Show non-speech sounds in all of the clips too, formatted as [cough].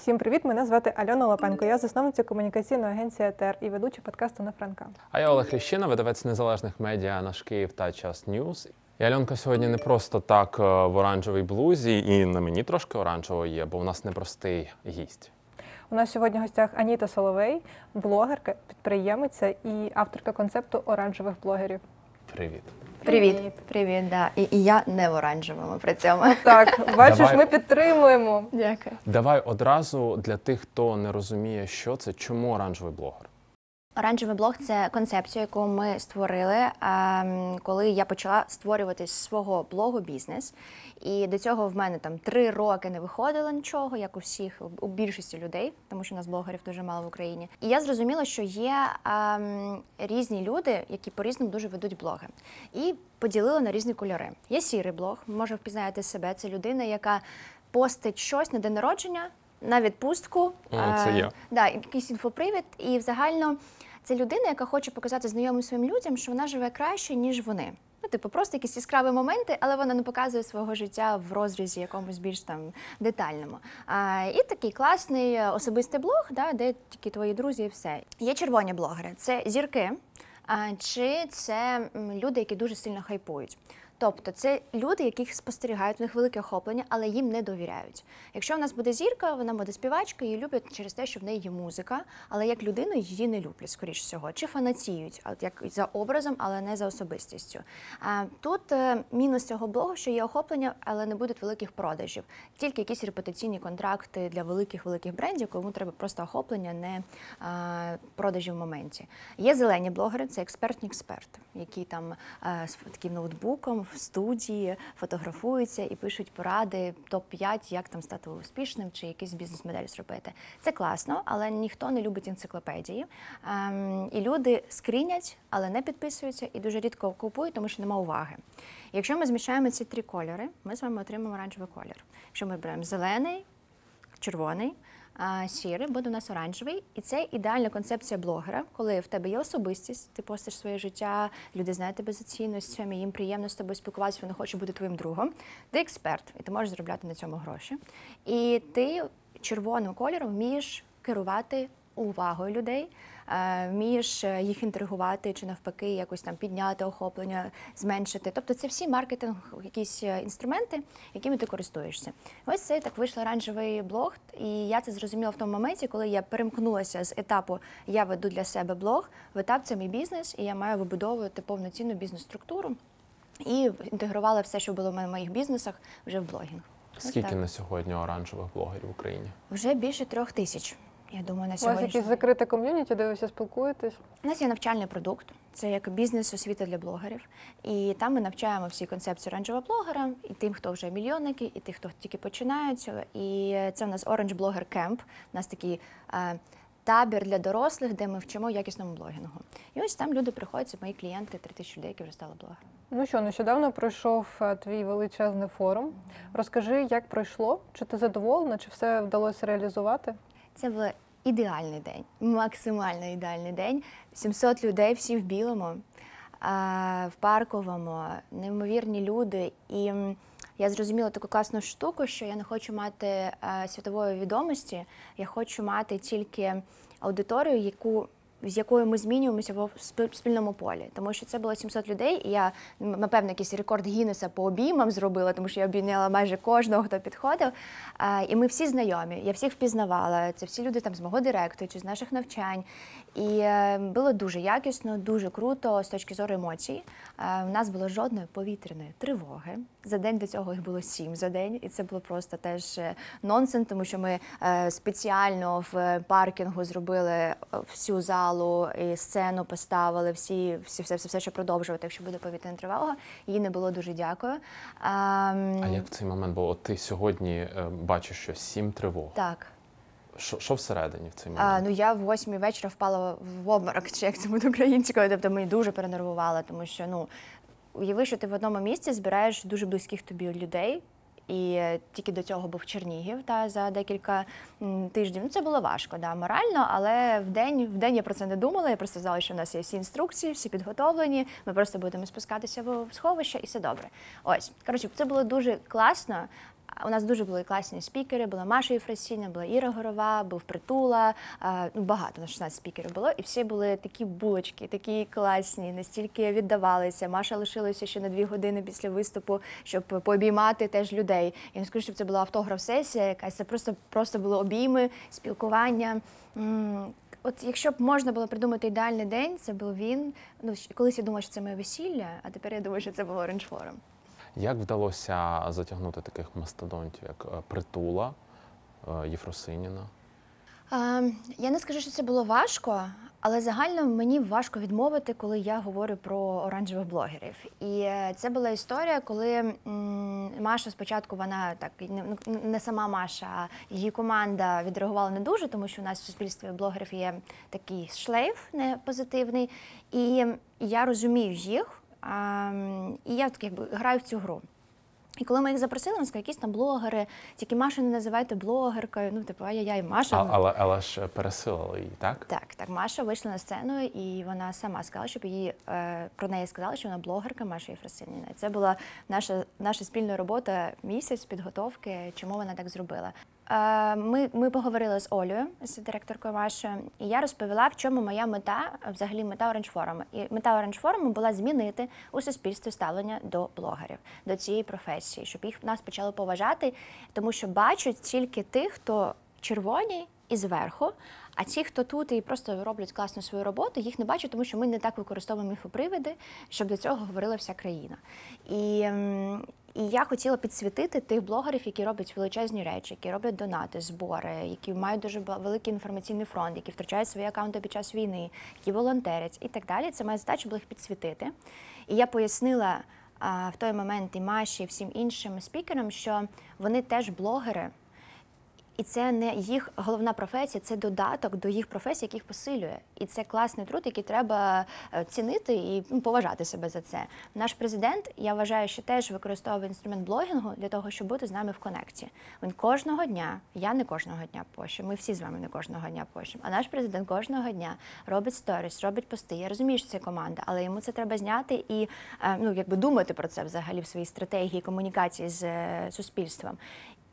Всім привіт! Мене звати Альона Лапенко. Я засновниця комунікаційної агенції АТР і ведуча подкасту на Франка. А я Олег Ліщина, видавець незалежних медіа наш Київ та Час News. І Альонка сьогодні не просто так е, в оранжевій блузі, і на мені трошки оранжево є, бо у нас непростий гість. У нас сьогодні в гостях Аніта Соловей, блогерка, підприємиця і авторка концепту оранжевих блогерів. Привіт. Привіт. Привіт, да. І, і я не в оранжевому при цьому. [laughs] Так, бачиш, Давай. ми підтримуємо. Дякую. Давай одразу для тих, хто не розуміє, що це, чому оранжевий блогер. Оранжевий блог це концепція, яку ми створили, ем, коли я почала створювати з свого блогу бізнес. І до цього в мене там три роки не виходило нічого, як у всіх, у більшості людей, тому що у нас блогерів дуже мало в Україні. І я зрозуміла, що є ем, різні люди, які по-різному дуже ведуть блоги. І поділила на різні кольори. Є сірий блог, може впізнаєте себе. Це людина, яка постить щось на день народження. На відпустку, О, це Е, я. Да, якийсь інфопривід, і взагально це людина, яка хоче показати знайомим своїм людям, що вона живе краще, ніж вони. Ну, типу, просто якісь яскраві моменти, але вона не показує свого життя в розрізі якомусь більш там детальному. А, і такий класний е, особистий блог, да, де тільки твої друзі і все. Є червоні блогери, це зірки, а, чи це люди, які дуже сильно хайпують. Тобто це люди, яких спостерігають, у них велике охоплення, але їм не довіряють. Якщо в нас буде зірка, вона буде співачка, її люблять через те, що в неї є музика, але як людину її не люблять, скоріш всього, чи фанатіють, а от як за образом, але не за особистістю. А тут е, мінус цього блогу, що є охоплення, але не будуть великих продажів. Тільки якісь репутаційні контракти для великих великих брендів, кому треба просто охоплення, не продажі в моменті. Є зелені блогери, це експертні експерти, які там е, з таким ноутбуком в студії фотографуються і пишуть поради топ-5, як там стати успішним чи якийсь бізнес-модель зробити. Це класно, але ніхто не любить енциклопедії. Ем, і люди скрінять, але не підписуються і дуже рідко купують, тому що нема уваги. Якщо ми змішаємо ці три кольори, ми з вами отримаємо оранжевий колір. Якщо ми беремо зелений, червоний, сірий буде у нас оранжевий. І це ідеальна концепція блогера, коли в тебе є особистість, ти постиш своє життя, люди знають тебе за цінностями, їм приємно з тобою спілкуватися, вони хочуть бути твоїм другом. Ти експерт, і ти можеш заробляти на цьому гроші. І ти червоним кольором вмієш керувати увагою людей, вмієш е, їх інтригувати чи навпаки якось там підняти охоплення, зменшити. Тобто це всі маркетинг, якісь е, інструменти, якими ти користуєшся. Ось це так вийшов оранжевий блог, і я це зрозуміла в тому моменті, коли я перемкнулася з етапу Я веду для себе блог в етап це мій бізнес, і я маю вибудовувати повноцінну бізнес-структуру. І інтегрувала все, що було в моїх бізнесах, вже в блогінг. Скільки так. на сьогодні оранжевих блогерів в Україні? Вже більше трьох тисяч. Я думаю, на У вас сьогодні. якесь закрите ком'юніті, де ви всі спілкуєтесь. У нас є навчальний продукт, це як бізнес освіта для блогерів. І там ми навчаємо всі концепції оранжевого блогера, і тим, хто вже мільйонники, і тих, хто тільки починають. І це у нас Orange Blogger Camp. У нас такий е, табір для дорослих, де ми вчимо якісному блогінгу. І ось там люди приходять, це мої клієнти, три тисячі людей, які вже стали блогерами. Ну що, нещодавно пройшов е, твій величезний форум. Розкажи, як пройшло, чи ти задоволена, чи все вдалося реалізувати? Це був ідеальний день, максимально ідеальний день. 700 людей, всі в білому, в парковому, неймовірні люди. І я зрозуміла таку класну штуку, що я не хочу мати е, світової відомості, я хочу мати тільки аудиторію, яку. З якою ми змінюємося в спільному полі, тому що це було 700 людей, і я напевно якийсь рекорд Гіннеса по обіймам зробила, тому що я обійняла майже кожного, хто підходив. І ми всі знайомі. Я всіх впізнавала. Це всі люди там з мого директу чи з наших навчань. І е, було дуже якісно, дуже круто з точки зору емоцій. Е, у нас було жодної повітряної тривоги. За день до цього їх було сім за день, і це було просто теж е, нонсенс, тому що ми е, спеціально в паркінгу зробили е, всю залу і сцену поставили, всі, всі все, все, все, що продовжувати, якщо буде повітряна тривога. Їй не було дуже дякую. Ем, А як в цей момент було? От ти сьогодні е, бачиш, що сім тривог. Так. Що, що всередині в цей момент? А, ну я в восьмій вечора впала в обморок, чи як це буде українською. Тобто мені дуже перенервувала, тому що ну уяви, що ти в одному місці збираєш дуже близьких тобі людей. І е, тільки до цього був Чернігів та за декілька тижнів. Ну це було важко, да, морально, але в день, в день я про це не думала. Я просто знала, що в нас є всі інструкції, всі підготовлені. Ми просто будемо спускатися в сховище і все добре. Ось коротше, це було дуже класно. У нас дуже були класні спікери, була Маша Єфросіня, була Іра Горова, був Притула. Ну, багато, на 16 спікерів було, і всі були такі булочки, такі класні, настільки віддавалися. Маша лишилася ще на дві години після виступу, щоб пообіймати теж людей. Я не скажу, щоб це була автограф-сесія, якась це просто, просто було обійми, спілкування. От якщо б можна було придумати ідеальний день, це був він. Ну, колись я думала, що це моє весілля, а тепер я думаю, що це було Orange Forum. Як вдалося затягнути таких мастодонтів, як е, Притула, е, Єфросиніна? Е, я не скажу, що це було важко, але загально мені важко відмовити, коли я говорю про оранжевих блогерів. І це була історія, коли Маша спочатку вона так не, ну, не сама Маша, а її команда відреагувала не дуже, тому що у нас в суспільстві блогерів є такий шлейф не позитивний. І я розумію їх, і я так якби граю в цю гру. І коли ми їх запросили, вони сказали, якісь там блогери, тільки Машу не називайте блогеркою. Ну, типу, ай-яй, Маша. А, але, але ж пересилили її, так? так, так, Маша вийшла на сцену, і вона сама сказала, щоб її е, про неї сказали, що вона блогерка Маша Єфросиніна. Це була наша, наша спільна робота місяць підготовки, чому вона так зробила. Е, ми, ми поговорили з Олею, з директоркою Машою, і я розповіла, в чому моя мета, взагалі мета Orange Forum. І мета Orange Forum була змінити у суспільстві ставлення до блогерів, до цієї професії, щоб їх нас почали поважати, тому що бачать тільки тих, хто червоні і зверху. А ті, хто тут і просто роблять класно свою роботу, їх не бачу, тому що ми не так використовуємо міфопривиди, щоб до цього говорила вся країна. І, і я хотіла підсвітити тих блогерів, які роблять величезні речі, які роблять донати, збори, які мають дуже великий інформаційний фронт, які втрачають свої акаунти під час війни, які волонтерять і так далі. Це моя задача була їх підсвітити. І я пояснила а, в той момент і Маші, і всім іншим спікерам, що вони теж блогери. І це не їх головна професія, це додаток до їх професії, який їх посилює. І це класний труд, який треба е, цінити і ну, поважати себе за це. Наш президент, я вважаю, що теж використовує інструмент блогінгу для того, щоб бути з нами в конекті. Він кожного дня, я не кожного дня пощу, ми всі з вами не кожного дня пощимо. А наш президент кожного дня робить сторіс, робить пости. Я розумію, що це команда, але йому це треба зняти і е, ну якби думати про це взагалі в своїй стратегії комунікації з е, суспільством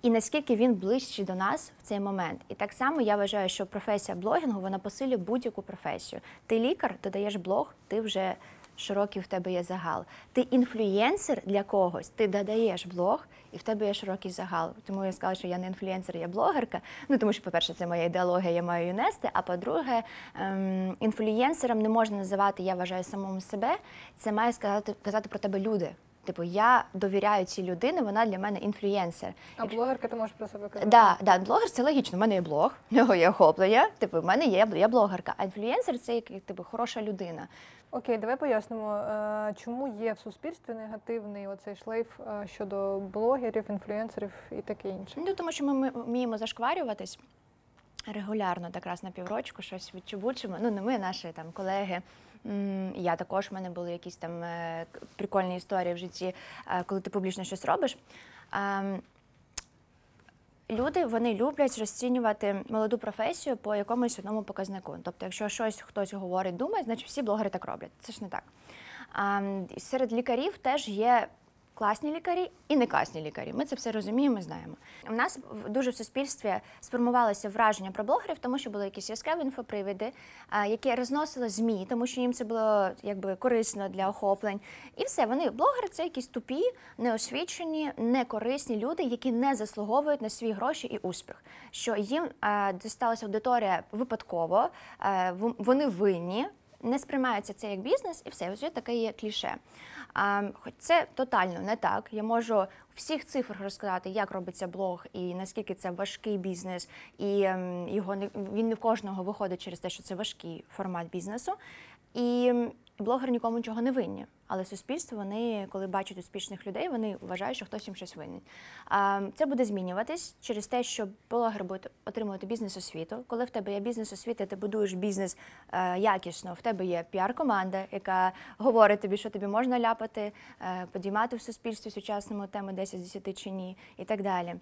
і наскільки він ближчий до нас в цей момент. І так само я вважаю, що професія блогінгу вона посилює будь-яку професію. Ти лікар, додаєш блог, ти вже широкий в тебе є загал. Ти інфлюєнсер для когось, ти додаєш блог, і в тебе є широкий загал. Тому я сказала, що я не інфлюєнсер, я блогерка. Ну тому що, по-перше, це моя ідеологія, я маю її нести. А по-друге, ем, інфлюєнсером не можна називати, я вважаю, самому себе. Це має сказати казати про тебе люди. Типу, я довіряю цій людині, вона для мене інфлюєнсер. А блогерка ти можеш про себе казати? Да, да, блогер це логічно. У мене є блог, в нього є охоплення. Типу, в мене є я блогерка. А інфлюєнсер це як типу хороша людина. Окей, давай пояснимо, е, чому є в суспільстві негативний оцей шлейф е, щодо блогерів, інфлюенсерів і таке інше. Ну тому що ми, ми вміємо зашкварюватись регулярно, так раз на піврочку, щось відчубучимо. Ну не ми, наші там колеги. Я також в мене були якісь там е, прикольні історії в житті, е, коли ти публічно щось робиш. Ем, Люди вони люблять розцінювати молоду професію по якомусь одному показнику. Тобто, якщо щось хтось говорить, думає, значить всі блогери так роблять. Це ж не так. А, серед лікарів теж є класні лікарі і не класні лікарі. Ми це все розуміємо, знаємо. У нас дуже в суспільстві сформувалося враження про блогерів, тому що були якісь яскраві інфопривиди, які розносили змі, тому що їм це було якби корисно для охоплень. І все, вони блогери це якісь тупі, неосвічені, некорисні люди, які не заслуговують на свої гроші і успіх. Що їм дісталася аудиторія випадково, вони винні. Не сприймається це як бізнес, і все, вже таке є кліше. А, хоч це тотально не так. Я можу у всіх цифрах розказати, як робиться блог і наскільки це важкий бізнес, і ем, його не він не в кожного виходить через те, що це важкий формат бізнесу. І блогер блогери нікому нічого не винні. Але суспільство, вони, коли бачать успішних людей, вони вважають, що хтось їм щось винен. Це буде змінюватись через те, що блогери будуть отримувати бізнес-освіту. Коли в тебе є бізнес-освіта, ти будуєш бізнес е, якісно. В тебе є піар-команда, яка говорить тобі, що тобі можна ляпати, е, підіймати в суспільстві сучасному тему 10 з 10 чи ні, і так далі.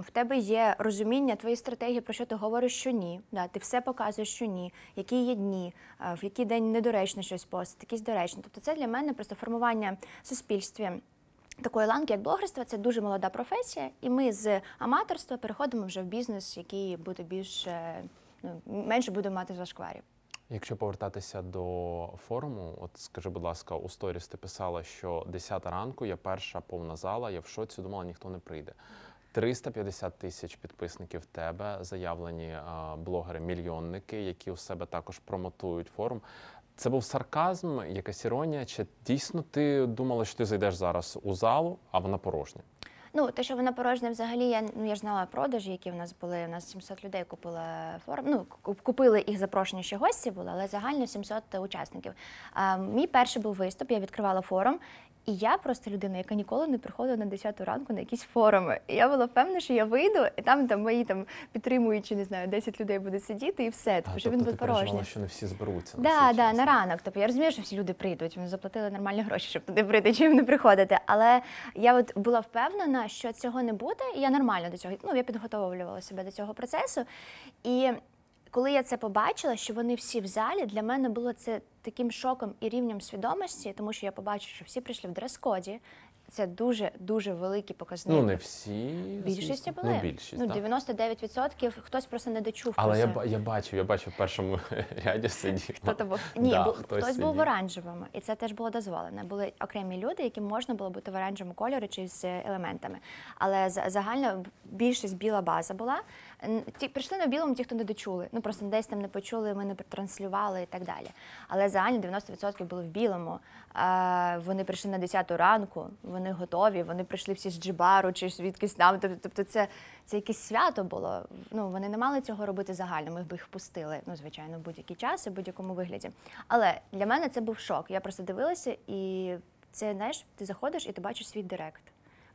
В тебе є розуміння твоєї стратегії, про що ти говориш, що ні. Ти все показуєш, що ні, які є дні, е, в який день недоречно щось постити, якісь доречно. Тобто це для мене просто формування в суспільстві такої ланки, як блогерство, це дуже молода професія, і ми з аматорства переходимо вже в бізнес, який буде більш е, ну, менше буде мати зашкварів. Якщо повертатися до форуму, от скажи, будь ласка, у сторіс ти писала, що 10 ранку я перша повна зала, я в шоці думала, ніхто не прийде. 350 тисяч підписників тебе, заявлені блогери-мільйонники, які у себе також промотують форум. Це був сарказм, якась іронія? Чи дійсно ти думала, що ти зайдеш зараз у залу, а вона порожня? Ну, те, що вона порожня, взагалі, я ну я ж знала продажі, які в нас були. У нас 700 людей купили форум. Ну купили їх запрошені ще гості були, але загально 700 учасників. А, мій перший був виступ, я відкривала форум. І я просто людина, яка ніколи не приходила на 10 ранку на якісь форуми. І я була впевнена, що я вийду, і там, там мої там підтримуючі, не знаю, 10 людей будуть сидіти, і все, тому що тобто він переживала, порожній. що не всі зберуться. на Да, да, на ранок. Тобто я розумію, що всі люди прийдуть. Вони заплатили нормальні гроші, щоб туди прийти, чим не приходити. Але я от була впевнена, що цього не буде, і я нормально до цього. Ну я підготовлювала себе до цього процесу. І коли я це побачила, що вони всі в залі, для мене було це таким шоком і рівнем свідомості, тому що я побачила, що всі прийшли в дрес-коді. Це дуже дуже великий показник. Ну, не всі. Більшість були. Ну, більшість, ну, так. 99% хтось просто не дочув. Але я, я бачив, я бачив в першому [laughs] ряді сидів. Хто то був? Ні, Да, бу- хтось хтось, був в оранжевому, і це теж було дозволено. Були окремі люди, яким можна було бути в оранжевому кольорі чи з елементами. Але за- загально більшість біла база була. Ті прийшли на білому, ті, хто не дочули. Ну просто десь там не почули, ми не транслювали і так далі. Але загально 90% були в білому. А, вони прийшли на 10 ранку, вони готові, вони прийшли всі з джибару чи звідкись там. Тоб- Тобто, це, це якесь свято було. Ну вони не мали цього робити загально. Ми б їх впустили, ну звичайно, в будь-який час і в будь-якому вигляді. Але для мене це був шок. Я просто дивилася, і це знаєш, ти заходиш і ти бачиш свій директ.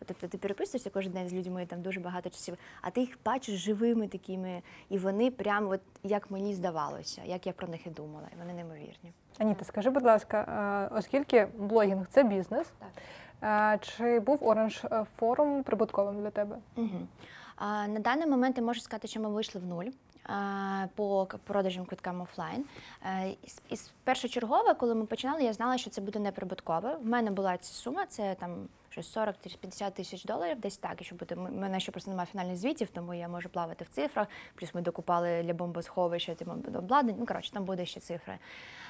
Тобто ти переписуєшся кожен день з людьми там дуже багато часів, а ти їх бачиш живими такими, і вони прямо от як мені здавалося, як я про них і думала, і вони неймовірні. Аніта, скажи, будь ласка, е, оскільки блогінг це бізнес, е, чи був Orange е, форум прибутковим для тебе? Угу. А, на даний момент я можу сказати, що ми вийшли в нуль. По продажам квиткам офлайн. Із першочергове, коли ми починали, я знала, що це буде неприбуткове. В мене була ця сума, це там щось 40 тисяч 50 тисяч доларів, десь так. Якщо буде в мене ще просто немає фінальних звітів, тому я можу плавати в цифрах. Плюс ми докупали для бомбосховища тим обладнання. Ну коротше, там буде ще цифри.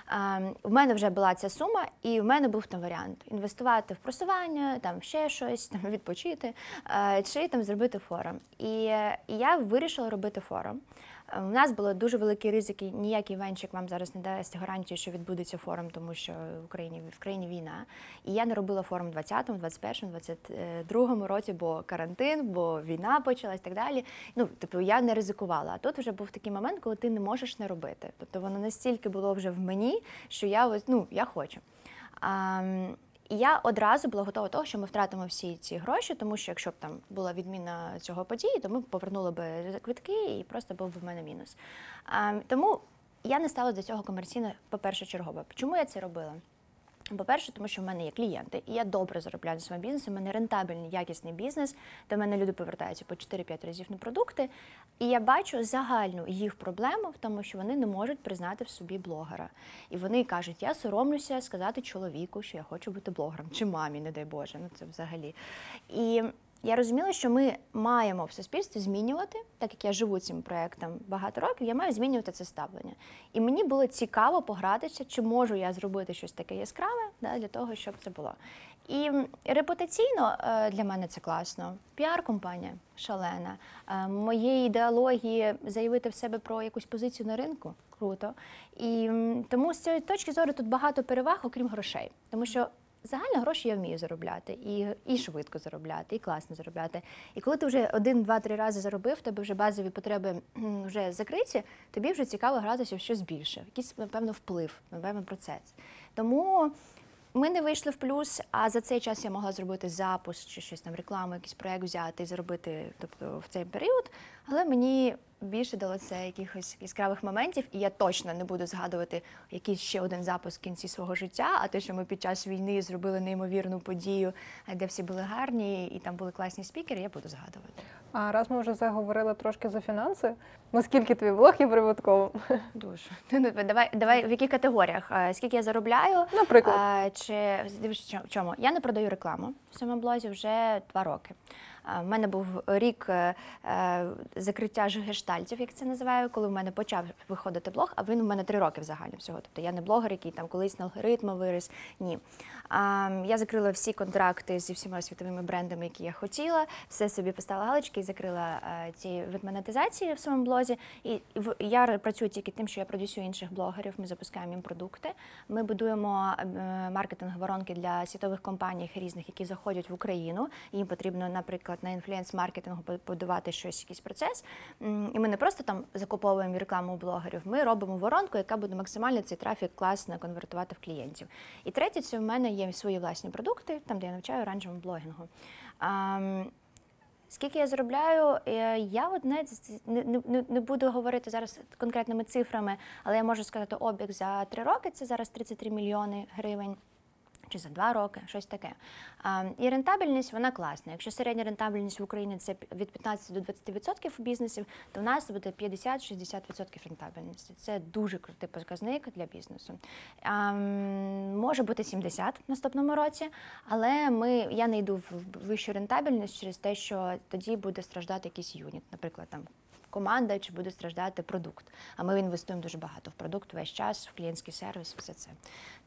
А, в мене вже була ця сума, і в мене був там варіант інвестувати в просування, там ще щось, там [laughs] відпочити, е, чи там зробити форум. І, і я вирішила робити форум. Е, У нас були дуже великі ризики. Ніякий венчик вам зараз не дасть гарантію, що відбудеться форум, тому що в Україні в країні війна. І я не робила форум в 20-му, 21-му, 22-му році, бо карантин, бо війна почалась і так далі. Ну, типу, я не ризикувала. А тут вже був такий момент, коли ти не можеш не робити. Тобто воно настільки було вже в мені, що я ось, ну, я хочу. А, і я одразу була готова до того, що ми втратимо всі ці гроші, тому що якщо б там була відміна цього події, то ми повернули б квитки і просто був би в мене мінус. А, тому я не ставилася до цього комерційно по-перше чергово. Чому я це робила? По-перше, тому що в мене є клієнти, і я добре заробляю на своєму бізнесі. У мене рентабельний, якісний бізнес. До мене люди повертаються по 4-5 разів на продукти. І я бачу загальну їх проблему в тому, що вони не можуть признати в собі блогера. І вони кажуть: я соромлюся сказати чоловіку, що я хочу бути блогером, чи мамі, не дай Боже. Ну це взагалі. І я розуміла, що ми маємо в суспільстві змінювати, так як я живу цим проектом багато років, я маю змінювати це ставлення. І мені було цікаво погратися, чи можу я зробити щось таке яскраве да, для того, щоб це було. І репутаційно е, для мене це класно. Піар-компанія шалена. Е, Моєї ідеології заявити в себе про якусь позицію на ринку круто. І тому з цієї точки зору тут багато переваг, окрім грошей. Тому що Загально гроші я вмію заробляти, і, і швидко заробляти, і класно заробляти. І коли ти вже один, два, три рази заробив, тебе вже базові потреби вже закриті, тобі вже цікаво гратися в щось більше, якийсь, напевно, вплив, напевно, процес. Тому ми не вийшли в плюс, а за цей час я могла зробити запуск чи щось там рекламу, якийсь проект взяти і заробити тобто, в цей період. Але мені більше дало це якихось яскравих моментів, і я точно не буду згадувати якийсь ще один запуск в кінці свого життя. А те, що ми під час війни зробили неймовірну подію, де всі були гарні і там були класні спікери, я буду згадувати. А раз ми вже заговорили трошки за фінанси, наскільки твій блог є прибутковим? Дуже. [laughs] Ну, Давай, давай в яких категоріях? Скільки я заробляю? Наприклад. Чи дивись, в чому? Я не продаю рекламу в своєму блозі вже два роки. У мене був рік е, е, закриття ж гештальтів, як це називаю, коли в мене почав виходити блог, а він у мене три роки взагалі всього. Тобто я не блогер, який там колись на алгоритми виріс. Ні. Я закрила всі контракти зі всіма світовими брендами, які я хотіла. Все собі поставила галочки і закрила е, ці від монетизації в своєму блозі. І я працюю тільки тим, що я продюсую інших блогерів. Ми запускаємо їм продукти. Ми будуємо е, маркетинг воронки для світових компаній різних, які заходять в Україну. Їм потрібно, наприклад, на інфлюенс-маркетингу побудувати щось, якийсь процес. І ми не просто там закуповуємо рекламу у блогерів. Ми робимо воронку, яка буде максимально цей трафік класно конвертувати в клієнтів. І третє, це в мене є свої власні продукти, там де я навчаю оранжевому блогінгу. Скільки я заробляю, Е, я от не, не- не буду говорити зараз конкретними цифрами, але я можу сказати, обіг за три роки це зараз 33 мільйони гривень. Чи за два роки, щось таке. І рентабельність вона класна. Якщо середня рентабельність в Україні це від 15 до 20% у бізнесів, то в нас буде 50-60% рентабельності. Це дуже крутий показник для бізнесу. Може бути 70 в наступному році, але ми, я не йду в вищу рентабельність через те, що тоді буде страждати якийсь юніт, наприклад, там команда чи буде страждати продукт. А ми інвестуємо дуже багато в продукт весь час, в клієнтський сервіс, все це.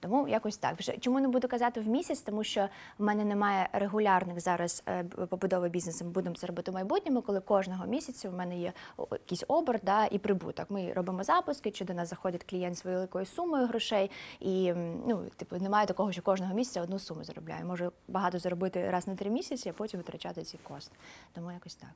Тому якось так. Чому не буду казати в місяць? Тому що в мене немає регулярних зараз е, побудови бізнесу. Ми будемо це робити в майбутньому, коли кожного місяця в мене є якийсь оберт да, і прибуток. Ми робимо запуски, чи до нас заходить клієнт з великою сумою грошей, і ну, типу, немає такого, що кожного місяця одну суму заробляю. Можу багато заробити раз на три місяці, а потім витрачати ці кошти. Тому якось так.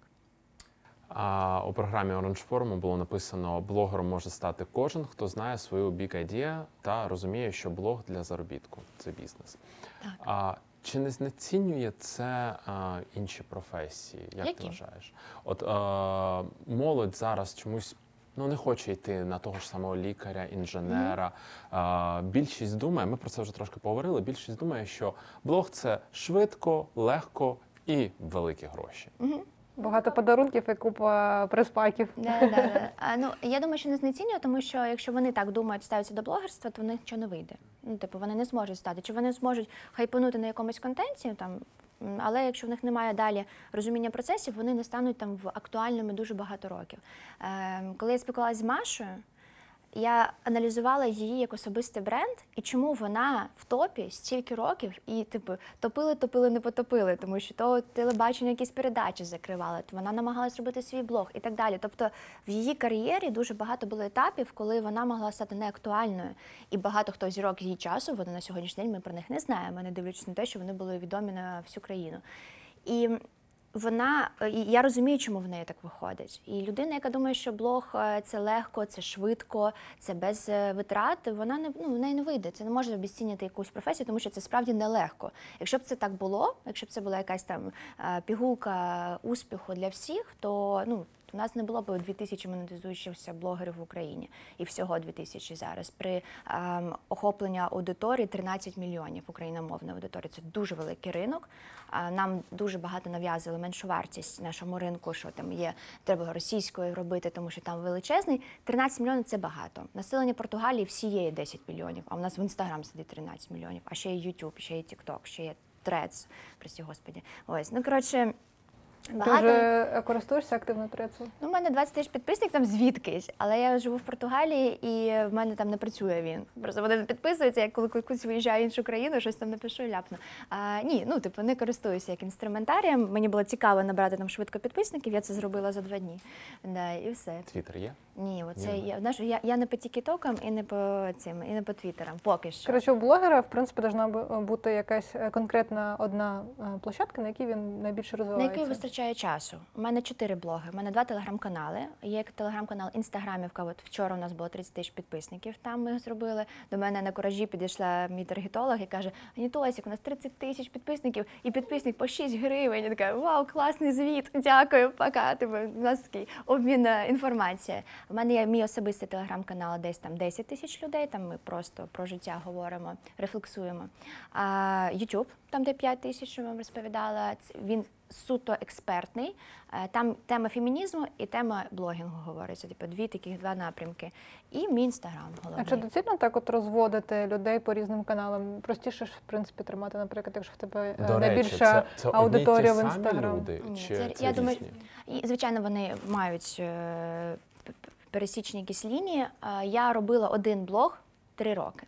А у програмі Orange Forum було написано: блогером може стати кожен, хто знає свою big idea та розуміє, що блог для заробітку це бізнес. Так. А чи не знецінює це а, інші професії? Як Які? ти вважаєш? От а, молодь зараз чомусь. Ну, не хоче йти на того ж самого лікаря, інженера. А, більшість думає, ми про це вже трошки поговорили. Більшість думає, що блог це швидко, легко і великі гроші. Багато подарунків і купа приспаків. Да, да, да. А, ну, я думаю, що не знецінює, тому що якщо вони так думають, ставляться до блогерства, то в них нічого не вийде. Ну, типу, вони не зможуть стати. Чи вони зможуть хайпанути на якомусь контенті, там, але якщо в них немає далі розуміння процесів, вони не стануть там в актуальними дуже багато років. Е, коли я спілкувалася з Машою, я аналізувала її як особистий бренд і чому вона в топі стільки років і типу топили, топили, не потопили, тому що то телебачення якісь передачі закривали, то вона намагалась робити свій блог і так далі. Тобто в її кар'єрі дуже багато було етапів, коли вона могла стати неактуальною. І багато хто зірок її часу, вони на сьогоднішній день ми про них не знаємо, не дивлячись на те, що вони були відомі на всю країну. І вона і я розумію, чому в неї так виходить. І людина, яка думає, що блог е, це легко, це швидко, це без е, витрат, вона не ну в неї не вийде. Це не може обіцінити якусь професію, тому що це справді нелегко. Якщо б це так було, якщо б це була якась там е, пігулка успіху для всіх, то ну. У нас не було б 2000 монетизуючихся блогерів в Україні і всього 2000 зараз. При ем, охопленні аудиторії 13 мільйонів україномовної аудиторії. Це дуже великий ринок. Нам дуже багато нав'язали меншу вартість нашому ринку, що там є, треба російською робити, тому що там величезний. 13 мільйонів це багато. Населення Португалії всієї 10 мільйонів, а в нас в інстаграм сидить 13 мільйонів, а ще є YouTube, ще є TikTok, ще є Threads, прості господі. Ось, ну коротше. Ти Багато. вже е, користуєшся активно трецом? Ну, у мене 20 тисяч підписників там звідкись, але я живу в Португалії і в мене там не працює він. Просто вони не підписуються, я коли кудись виїжджаю в іншу країну, щось там напишу і ляпну. А, ні, ну типу не користуюся як інструментарієм. Мені було цікаво набрати там швидко підписників, я це зробила за два дні. Да, і все. Твіттер є? Ні, оце Ні. я знаєш, я, я не по тікітокам і не по цим, і не по твіттерам. Поки що. Коротше, у блогера, в принципі, должна бу- бути якась е, конкретна одна е, площадка, на якій він найбільше На розвивається. який вистачає часу? У мене чотири блоги. У мене два телеграм-канали. Є телеграм-канал Інстаграмівка. От вчора у нас було 30 тисяч підписників. Там ми зробили. До мене на коражі підійшла мій таргетолог і каже: Анітосік, у нас 30 тисяч підписників, і підписник по 6 гривень. Я така, вау, класний звіт! Дякую, пока. Типу, у нас такий обмін е, У мене є мій особистий телеграм-канал, десь там 10 тисяч людей. Там ми просто про життя говоримо, рефлексуємо. А YouTube, там де 5 тисяч, що вам розповідала, він суто експертний. Е, Там тема фемінізму і тема блогінгу говориться. Типу дві таких два напрямки. І мій інстаграм А головний. чи доцільно так от розводити людей по різним каналам? Простіше ж, в принципі, тримати, наприклад, якщо в тебе е, До найбільша речі, це, це аудиторія одні в самі Інстаграм. люди, Ні, чи це- це я думаю, різні? І, звичайно, вони мають е, пересічні якісь лінії. Е, Я робила один блог три роки.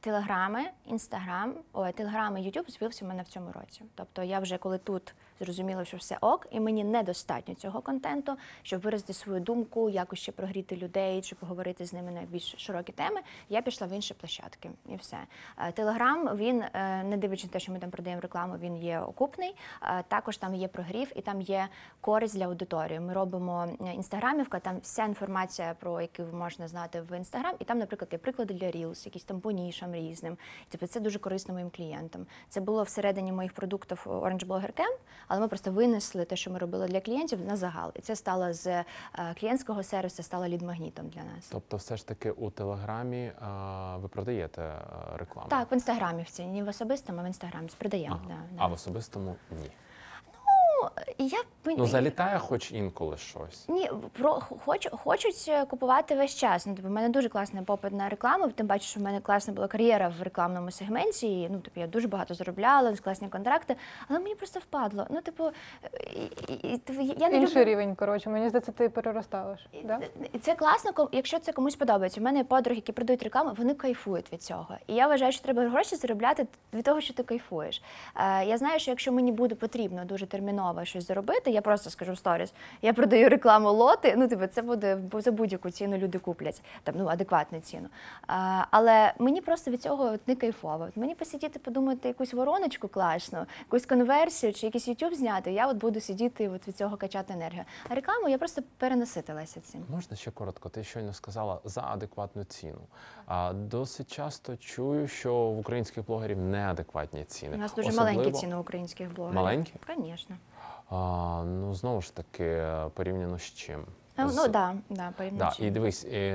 Телеграми, інстаграм, ой, телеграми, Ютуб з'явився в мене в цьому році. Тобто я вже коли тут зрозуміла, що все ок, і мені недостатньо цього контенту, щоб виразити свою думку, якось ще прогріти людей, чи поговорити з ними на більш широкі теми. Я пішла в інші площадки, і все. Е, Телеграм він, е, не дивлячись на те, що ми там продаємо рекламу, він є окупний. Е, Також там є прогрів і там є користь для аудиторії. Ми робимо інстаграмівка, там вся інформація, про яку можна знати в інстаграм, і там, наприклад, є приклади для Reels, якісь там по нішам різним. Тобто це дуже корисно моїм клієнтам. Це було всередині моїх продуктів Orange Blogger Camp, але ми просто винесли те, що ми робили для клієнтів, на загал. І це стало з е, клієнтського сервісу, стало лід-магнітом для нас. Тобто, все ж таки у Телеграмі а, ви продаєте рекламу? Так, в інстаграмі в ціні в особистому, а в інстаграмі продаємо. Ага. Да, А в особистому ні. І я Ну залітає хоч інколи щось. Ні, про хоч, хочуть е, купувати весь час. Ну, типу, в мене дуже класний попит на рекламу. Тим паче, що в мене класна була кар'єра в рекламному сегменті. І, ну, типу, я дуже багато заробляла, класні контракти, але мені просто впадло. Ну, типу, і, і, і, типу, я не Інший люблю. рівень, коротше, мені здається, ти переростаєш. Да? Це класно, якщо це комусь подобається. У мене подруги, які продають рекламу, вони кайфують від цього. І я вважаю, що треба гроші заробляти від того, що ти кайфуєш. Е, я знаю, що якщо мені буде потрібно дуже терміново щось заробити, я просто скажу в сторіс, я продаю рекламу лоти. Ну, типу, це буде за будь-яку ціну люди куплять, там ну адекватну ціну. Е, але мені просто від цього от не кайфово. От мені посидіти, подумати якусь вороночку класну, якусь конверсію чи якийсь YouTube зняти. Я от буду сидіти от від цього качати енергію. А рекламу я просто перенаситилася цим. Можна ще коротко? Ти щойно сказала за адекватну ціну. А досить часто чую, що в українських блогерів неадекватні ціни. У нас дуже Особливо- маленькі ціни українських блогерів. Маленькі? Звісно. А, ну знову ж таки, порівняно з чим? Ну, З- ну да, да, порівняно. Да, і дивись, і,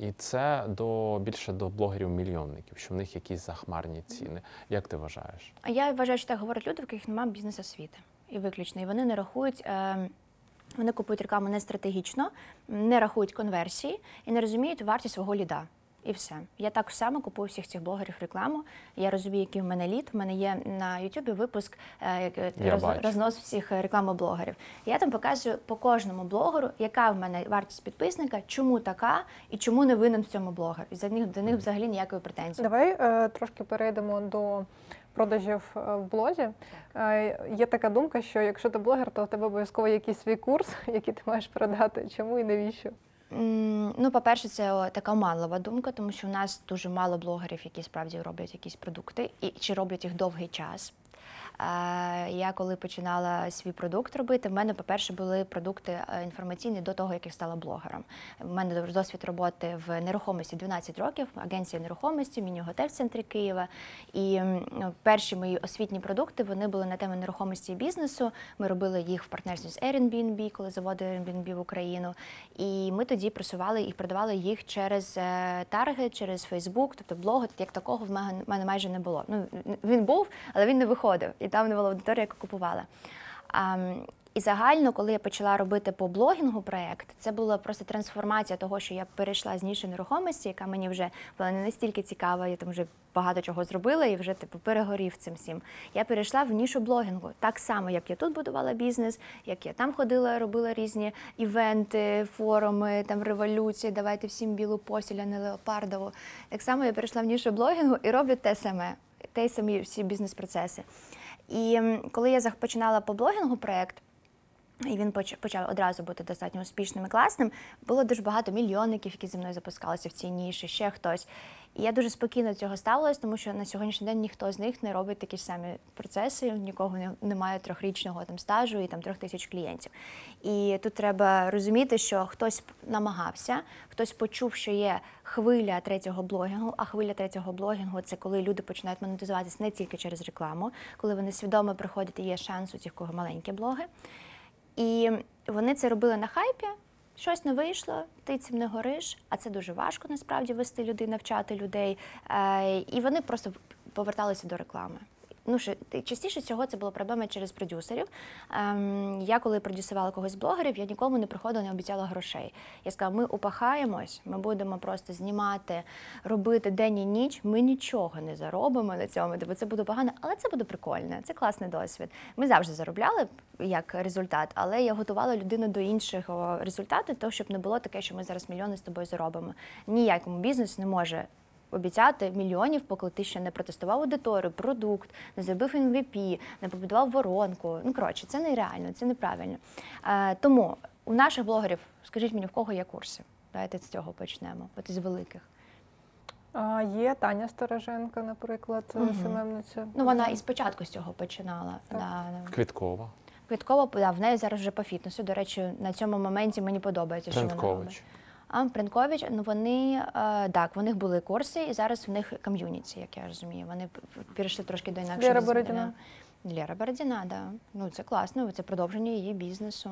і це до більше до блогерів-мільйонників, що в них якісь захмарні ціни. Як ти вважаєш? А я вважаю, що так говорять люди, в яких немає бізнес-освіти. І виключно. І вони не рахують. Е, вони купують рекламу не стратегічно, не рахують конверсії і не розуміють вартість свого ліда. І все. Я так само купую всіх цих блогерів рекламу. Я розумію, який в мене лід. У мене є на Ютубі випуск е, е, роз- рознос всіх е, рекламоблогерів. Я там показую по кожному блогеру, яка в мене вартість підписника, чому така і чому не винен в цьому блогер. І за них до них взагалі ніякої претензії. Давай е, трошки перейдемо до продажів в блозі. Є така думка, що якщо ти блогер, то у тебе обов'язково якийсь свій курс, [laughs] який ти маєш продати. Чому і навіщо? Ну, по-перше, це така оманлива думка, тому що у нас дуже мало блогерів, які справді роблять якісь продукти, і чи роблять їх довгий час. Я коли починала свій продукт робити, в мене, по-перше, були продукти е, інформаційні до того, як я стала блогером. У мене досвід роботи в нерухомості 12 років, агенція нерухомості, міні-готель в центрі Києва. І ну, перші мої освітні продукти вони були на тему нерухомості і бізнесу. Ми робили їх в партнерстві з Airbnb, коли заводили Airbnb в Україну. І ми тоді просували і продавали їх через е, таргет, через Facebook, тобто блогу як такого в мене майже не було. Ну він був, але він не виходив, і там не була аудиторія, яка купувала. А, і загально, коли я почала робити по блогінгу проект, це була просто трансформація того, що я перейшла з ніші нерухомості, яка мені вже була не настільки цікава, я там вже багато чого зробила і вже типу перегорів цим всім. Я перейшла в нішу блогінгу. Так само, як я тут будувала бізнес, як я там ходила, робила різні івенти, форуми, там революції, давайте всім білу постіль, а не леопардову. Так само я перейшла в нішу блогінгу і роблю те саме, те самі всі бізнес-процеси. І коли я починала по блогінгу проект, і він поч- почав одразу бути достатньо успішним і класним. Було дуже багато мільйонників, які зі мною запускалися в цій ніші, ще хтось. І я дуже спокійно до цього ставилась, тому що на сьогоднішній день ніхто з них не робить такі ж самі процеси, нікого не, немає трьохрічного там стажу і там трьох тисяч клієнтів. І тут треба розуміти, що хтось намагався, хтось почув, що є хвиля третього блогінгу, а хвиля третього блогінгу це коли люди починають монетизуватися не тільки через рекламу, коли вони свідомо приходять і є шанс у тих, кого маленькі блоги. І вони це робили на хайпі. Щось не вийшло, ти цим не гориш, а це дуже важко насправді вести людей, навчати людей. Е, і вони просто поверталися до реклами. Ну що частіше всього це була проблема через продюсерів. Ем, я коли продюсувала когось блогерів, я нікому не приходила, не обіцяла грошей. Я сказала, ми упахаємось, ми будемо просто знімати, робити день і ніч. Ми нічого не заробимо на цьому. Тобто це буде погано, але це буде прикольно. Це класний досвід. Ми завжди заробляли як результат, але я готувала людину до іншого результату, того, щоб не було таке, що ми зараз мільйони з тобою заробимо. Ніякому бізнес не може обіцяти мільйонів, поки ти ще не протестував аудиторію, продукт, не зробив MVP, не побудував воронку. Ну коротше, це нереально, це неправильно. Е, тому у наших блогерів, скажіть мені, в кого є курси? Давайте з цього почнемо, от із великих. А, є Таня Стороженко, наприклад, Мгм. СММниця. Ну вона і спочатку з цього починала. Так. Да, да. Квіткова, Квіткова, да, в неї зараз вже по фітнесу. До речі, на цьому моменті мені подобається, що вона робить. Тренкович. А Пренкович, ну вони е, так, в них були курси, і зараз в них ком'юніті, як я розумію. Вони перейшли трошки до інакшого. Лера. Бородіна. Лера Бородіна, да. Ну це класно, це продовження її бізнесу.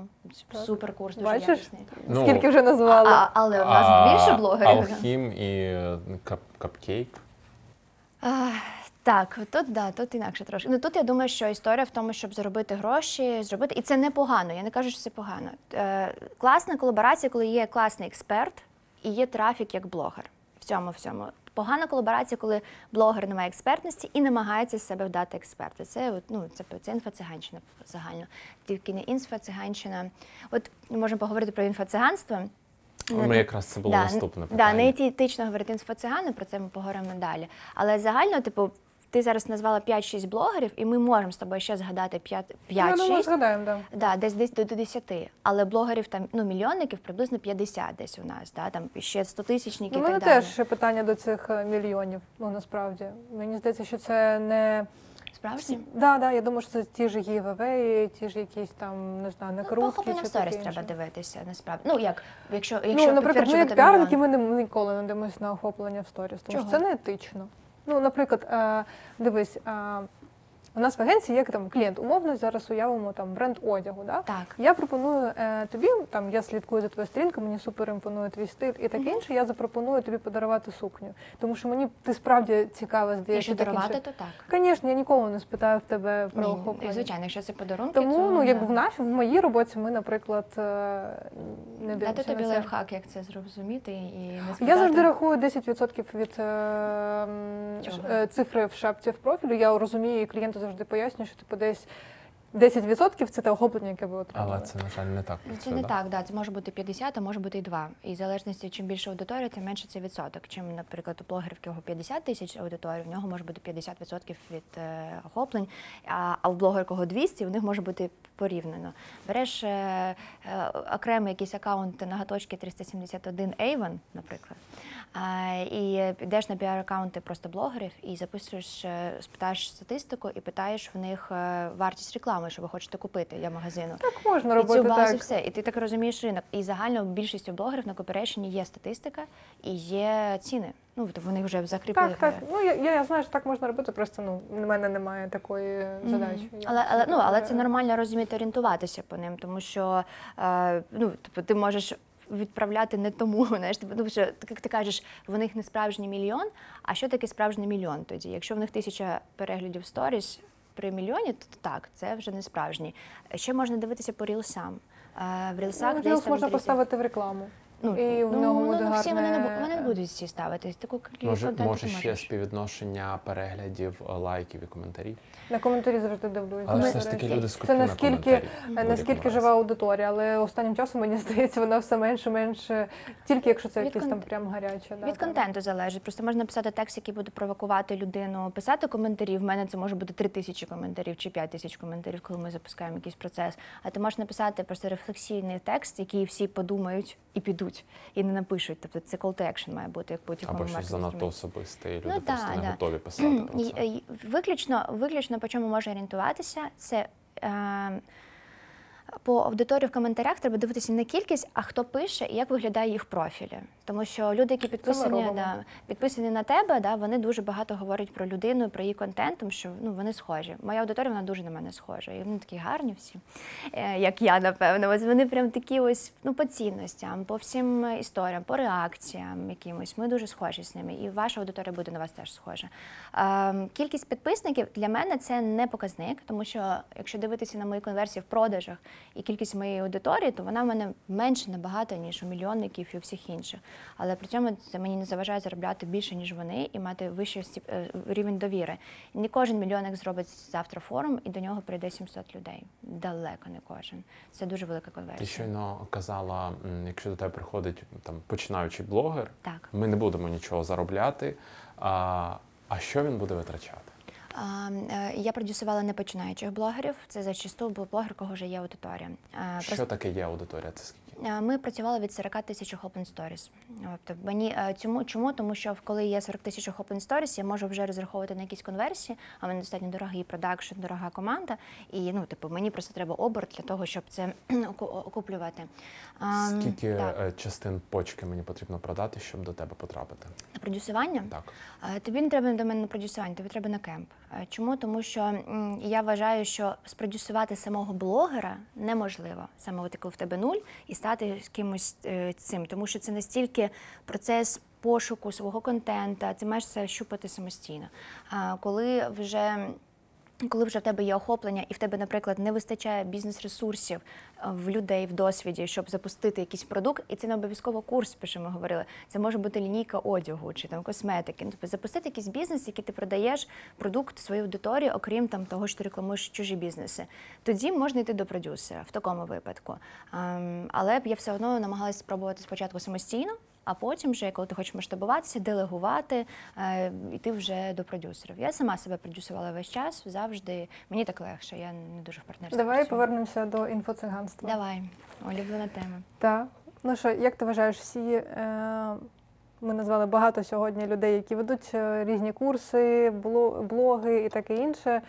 Супер курс, дуже Бачиш? якісний. Ну, Скільки вже назвали? А, але у нас А, більше блогерів. Алхім і е, кап, капкейк. Так, тут да, тут інакше трошки. Ну тут я думаю, що історія в тому, щоб заробити гроші, зробити, і це непогано. Я не кажу, що це погано. Е, класна колаборація, коли є класний експерт і є трафік як блогер. В цьому всьому. Погана колаборація, коли блогер не має експертності і намагається себе вдати експерта. Це ну це, це інфоциганщина загально. Тільки не інфоциганщина. От можемо поговорити про інфоциганство. Ми якраз це було Да, наступне Да, не етично говорити інфоцигани, про це ми поговоримо далі. Але загально, типу, ти зараз назвала 5-6 блогерів, і ми можемо з тобою ще згадати 5 Я думаю, 5-6. згадаємо, да. Да, десь десь до 10. Але блогерів там, ну, мільйонників приблизно 50 десь у нас, да, там ще 100 тисячників У і так далі. теж ще питання до цих е, мільйонів. Ну насправді мені здається, що це не Справжні? да, да. Я думаю, що це ті ж гівевеї, ті ж якісь там не знаю, Ну, накрутки. похоплення чи в сторіс треба дивитися, насправді. Ну, як, якщо, якщо Ну, наприклад, ми як піарники, ми не, ніколи не дивимося на охоплення в сторіс, тому Чого? що це не етично. Ну, наприклад, е, дивись, е, у нас в агенції є там клієнт, умовно, зараз уявимо там бренд одягу. Да? Так. Я пропоную е, тобі, там я слідкую за твоєю сторінкою, мені супер імпонує твій стиль і таке інше. Я запропоную тобі подарувати сукню. Тому що мені ти справді цікава здається. Якщо дарувати, інше. то так. Звісно, я ніколи не спитаю в тебе про охоплення. звичайно, якщо це подарунки, Тому, то, ну, як да. в нашій, в моїй роботі, ми, наприклад, е, не дивимося тобі на це. лайфхак, як це зрозуміти і не Я завжди рахую 10% від е, е, цифри в шапці в профілю. Я розумію, і клієнту завжди пояснюю, що типу десь 10% це те охоплення, яке ви отримали. Але це, на жаль, не так. Це працює, не да? так, да. Це може бути 50, а може бути і 2. І в залежності, чим більше аудиторія, тим менше це відсоток. Чим, наприклад, у блогерів, кого 50 тисяч аудиторії, в нього може бути 50% від е, охоплень, а, а в блогера, кого 200, у них може бути порівняно. Береш е, е, окремий якийсь аккаунт нагаточки 371 Avon, наприклад, а, і підеш на піар-аккаунти просто блогерів і записуєш, е, спитаєш статистику і питаєш в них е, вартість реклами, що ви хочете купити для магазину. Так можна І робити цю базу так. все. І ти так розумієш ринок. І загально у більшості блогерів на кооперейшені є статистика і є ціни. Ну, вони вже закріпили. Так, так. Ну я, я знаю, що так можна робити, просто ну в мене немає такої задачі. Я Але, але, ну, але це нормально розуміти орієнтуватися по ним, тому що е, ну, тобто, ти можеш відправляти не тому, [laughs] знаєш, типу, тому що як ти кажеш, в них не справжній мільйон. А що таке справжній мільйон тоді? Якщо в них тисяча переглядів сторіс при мільйоні, то так, це вже не справжній. Ще можна дивитися по рілсам. Е, В рілсах Ну, десь там можна 30 поставити в рекламу. Ну, І в ну, нього ну, буде ну, всі вони не, бу- гарне- вони не будуть всі ставити. Таку кількість Може, контенту може ти ще можеш. співвідношення переглядів, е, лайків і коментарів. На коментарі завжди дивлюсь. Але все ж таки люди Це скупі на наскільки, коментарі. е, в будь-якому наскільки разі. жива аудиторія, але останнім часом мені [laughs] здається, вона все менше менше, тільки якщо це Від якісь кон- там прям гаряче. да, Від там. контенту залежить. Просто можна писати текст, який буде провокувати людину, писати коментарі. В мене це може бути 3 тисячі коментарів чи 5 тисяч коментарів, коли ми запускаємо якийсь процес. А ти можеш написати просто рефлексійний текст, який всі подумають і підуть, і не напишуть. Тобто це call to action має бути як будь-якому Або щось занадто особисте, і люди Ну, просто та, не та. готові писати про це. Виключно, виключно по чому може орієнтуватися, це е, По аудиторії в коментарях треба дивитися не кількість, а хто пише і як виглядає їх профілі. Тому що люди, які підписані, да, підписані на тебе, да, вони дуже багато говорять про людину, про її контент, тому що ну, вони схожі. Моя аудиторія вона дуже на мене схожа. І вони такі гарні всі, е, як я, напевно. Ось вони прям такі ось ну, по цінностям, по всім історіям, по реакціям якимось. Ми дуже схожі з ними. І ваша аудиторія буде на вас теж схожа. Ем, кількість підписників для мене це не показник, тому що якщо дивитися на мої конверсії в продажах і кількість моєї аудиторії, то вона в мене менше набагато, ніж у мільйонників і у всіх інших. Але при цьому це мені не заважає заробляти більше, ніж вони, і мати вищий е, рівень довіри. Не кожен мільйонник зробить завтра форум, і до нього прийде 700 людей. Далеко не кожен. Це дуже велика конверсія. Ти щойно казала, якщо до тебе приходить там починаючий блогер, Так. ми не будемо нічого заробляти. А, а що він буде витрачати? Е, Я продюсувала не починаючих блогерів. Це зачасту був блогер, кого вже є аудиторія. Що таке є аудиторія? Це скільки? Ми працювали від 40 тисяч охоплень сторіс. Тобто мені е, цьому чому? Тому що коли є 40 тисяч охоплень сторіс, я можу вже розраховувати на якісь конверсії, а в мене достатньо дорогий продакшн, дорога команда. І ну, типу, мені просто треба оберт для того, щоб це [clears throat] оку- окуплювати. Скільки так. е, частин почки мені потрібно продати, щоб до тебе потрапити? На продюсування? Так. Тобі не треба до мене на продюсування, тобі треба на кемп. Е, Чому? Тому що я вважаю, що спродюсувати самого блогера неможливо. Саме от коли в тебе нуль і стати кимось е, цим. Тому що це настільки процес пошуку свого контента, ти маєш це щупати самостійно. А коли вже коли вже в тебе є охоплення, і в тебе, наприклад, не вистачає бізнес-ресурсів е, в людей в досвіді, щоб запустити якийсь продукт, і це не обов'язково курс, про що ми говорили. Це може бути лінійка одягу чи там косметики. Ну, Тобто запустити якийсь бізнес, який ти продаєш продукт своїй аудиторії, окрім там того, що ти рекламуєш чужі бізнеси. Тоді можна йти до продюсера в такому випадку. Ем, але б я все одно намагалася спробувати спочатку самостійно. А потім, вже, коли ти хочеш масштабуватися, делегувати, е, йти вже до продюсерів. Я сама себе продюсувала весь час, завжди. Мені так легше, я не дуже в партнерстві. Давай працюю. повернемося до інфоциганства. Давай, улюблена тема. Так. Ну що, як ти вважаєш, всі е, ми назвали багато сьогодні людей, які ведуть е, різні курси, бло- блоги і таке інше.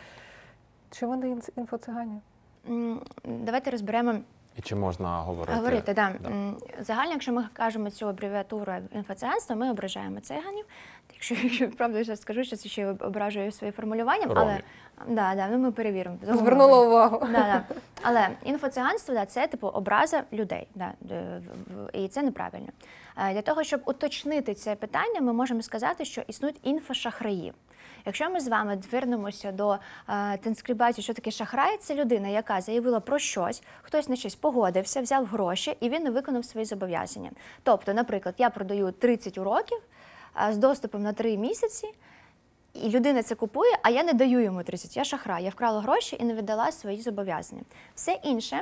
Чи вони інфоцигані? Давайте розберемо І чи можна говорити? Говорити, да. Да. Загально, якщо ми кажемо цю абревіатуру інфоціанство, ми ображаємо циганів. Якщо, якщо правда, я зараз скажу, що це ще ображую своє формулювання, але да, да, ну ми перевіримо. Звернула увагу. Да, да. [laughs] Але інфоциганство да, це типу образа людей, да, і це неправильно. Е, Для того, щоб уточнити це питання, ми можемо сказати, що існують інфошахраї. Якщо ми з вами звернемося до е, транскрибації, що таке шахрай, це людина, яка заявила про щось, хтось на щось погодився, взяв гроші і він не виконав свої зобов'язання. Тобто, наприклад, я продаю 30 уроків е, з доступом на 3 місяці. І людина це купує, а я не даю йому 30. Я шахрай, я вкрала гроші і не віддала свої зобов'язання. Все інше,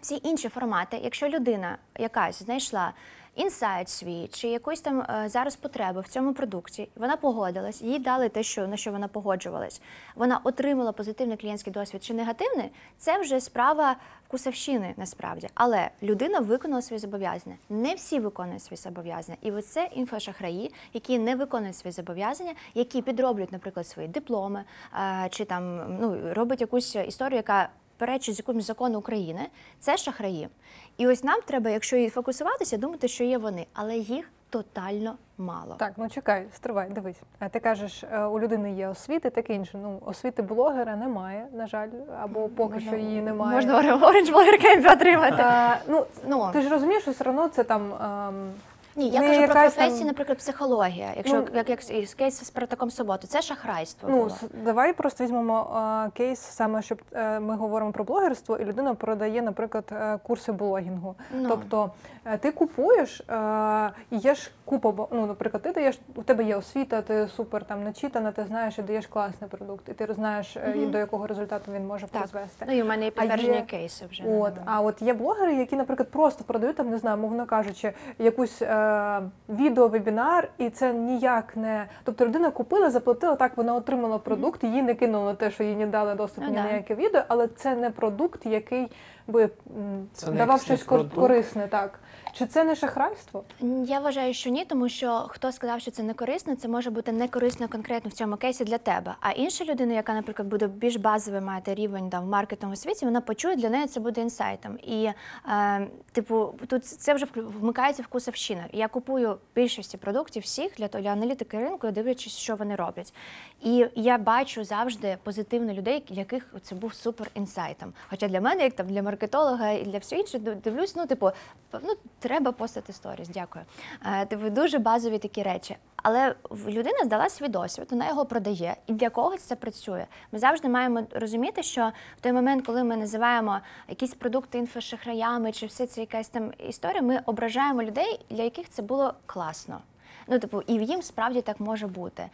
всі інші формати, якщо людина якась знайшла інсайт свій чи якусь там е, зараз потребу в цьому продукті, вона погодилась, їй дали те, що на що вона погоджувалась. Вона отримала позитивний клієнтський досвід чи негативний, це вже справа вкусовщини насправді. Але людина виконала свої зобов'язання. Не всі виконують свої зобов'язання. І оце інфошахраї, які не виконують свої зобов'язання, які підроблюють, наприклад, свої дипломи, е, чи там ну роблять якусь історію, яка перечить з якомусь закону України, це шахраї. І ось нам треба, якщо і фокусуватися, думати, що є вони, але їх тотально мало. Так, ну чекай, стривай, дивись. А ти кажеш, е, у людини є освіти, таке інше. Ну, освіти блогера немає, на жаль, або поки що її немає. Можна Blogger Camp отримати. Е, ну, Ну, ти ж розумієш, що все одно це там. ем, ні, я не кажу про якась професії, там- наприклад, психологія. Якщо Ну, як, як із кейс з Спартаком Суботу, це шахрайство. Ну, було. с- давай просто візьмемо а, кейс, саме щоб е, ми говоримо про блогерство, і людина продає, наприклад, е, курси блогінгу. Ну. Тобто е, ти купуєш, е, і є ж купа, бо- ну, наприклад, ти даєш, у тебе є освіта, ти супер там начитана, ти знаєш і даєш класний продукт, і ти знаєш, е, і Мгм. до якого результату він може Так. призвести. Ну і в мене є підтвердження є- кейси вже. От, ну, а от є блогери, які, наприклад, просто продають там, не знаю, мовно кажучи, якусь е, е, відеовебінар, і це ніяк не. Тобто людина купила, заплатила так, вона отримала продукт, їй не кинули те, що їй не дали доступ Ну ні да. на яке відео, але це не продукт, який би Це давав щось корисне. Так чи це не шахрайство? Я вважаю, що ні, тому що хто сказав, що це не корисно, це може бути не корисно конкретно в цьому кейсі для тебе. А інша людина, яка, наприклад, буде більш базовий мати рівень там, в маркетинговому світі, вона почує для неї це буде інсайтом. І е, типу, тут це вже вмикається вкусовщина. Я купую більшості продуктів всіх для, того- для аналітики ринку, дивлячись, що вони роблять. І я бачу завжди позитивно людей, для яких це був супер інсайтом. Хоча для мене, як там для маркетолога і для всього іншого, дивлюсь, ну типу, ну треба постати сторіс. Дякую. Типу, дуже базові такі речі. Але людина здала свій досвід, вона його продає, і для когось це працює. Ми завжди маємо розуміти, що в той момент, коли ми називаємо якісь продукти інфошахраями, чи все це якась там історія, ми ображаємо людей, для яких це було класно. Ну, типу, і їм справді так може бути.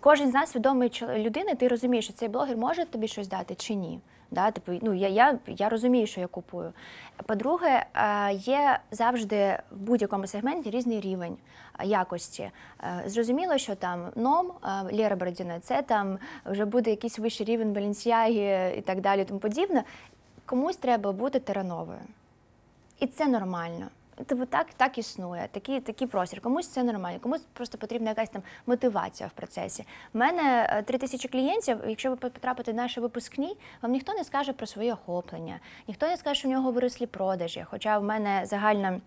Кожен з нас свідомий людини, ти розумієш, що цей блогер може тобі щось дати чи ні. Да, типу, ну, я, я, я розумію, що я купую. По-друге, е, є завжди в будь-якому сегменті різний рівень е, якості. Е, Зрозуміло, що там ном Лєра Бородіна, це там вже буде якийсь вищий рівень Баленсіаги і так далі, тому подібне. Комусь треба бути терановою. І це нормально. Типу, так, так існує, такий, такий простір. Комусь це нормально, комусь просто потрібна якась там мотивація в процесі. У мене е, три тисячі клієнтів. Якщо ви потрапите в наші випускні, вам ніхто не скаже про своє охоплення, ніхто не скаже, що в нього вирослі продажі. Хоча в мене загальна.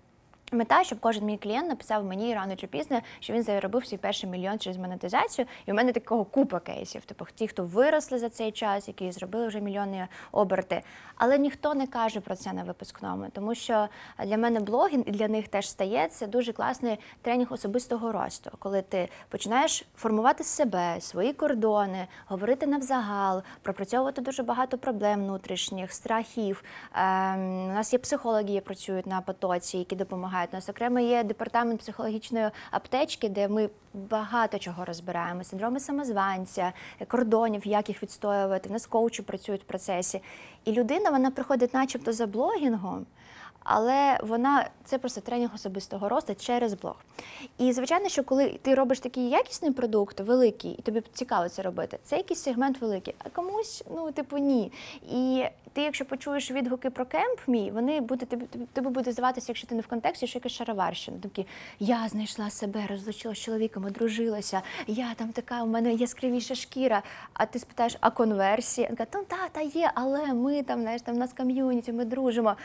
Мета, щоб кожен мій клієнт написав мені рано чи пізно, що він заробив свій перший мільйон через монетизацію. І у мене такого купа кейсів. Типу ті, хто виросли за цей час, які зробили вже мільйонні оберти. Але ніхто не каже про це на випускному, тому що для мене блогінг і для них теж стає це дуже класний тренінг особистого росту, коли ти починаєш формувати себе, свої кордони, говорити навзагал, пропрацьовувати дуже багато проблем внутрішніх, страхів. Ем, у нас є психологи, які працюють на потоці, які допомагають. У нас окремо є департамент психологічної аптечки, де ми багато чого розбираємо: синдроми самозванця, кордонів, як їх відстоювати. У нас коучі працюють в процесі. І людина вона приходить, начебто, за блогінгом. Але вона це просто тренінг особистого росту через блог. І звичайно, що коли ти робиш такий якісний продукт, великий, і тобі цікаво це робити, це якийсь сегмент великий, а комусь, ну, типу, ні. І ти, якщо почуєш відгуки про кемп мій, вони будуть тобі, тобі, буде здаватися, якщо ти не в контексті, що якась шароварщина. Такі я знайшла себе, розлучилася з чоловіком, одружилася, я там така, у мене яскравіша шкіра. А ти спитаєш, а конверсія? Каже, ну та, та є, але ми там, знаєш, там у нас ком'юніті, ми дружимо.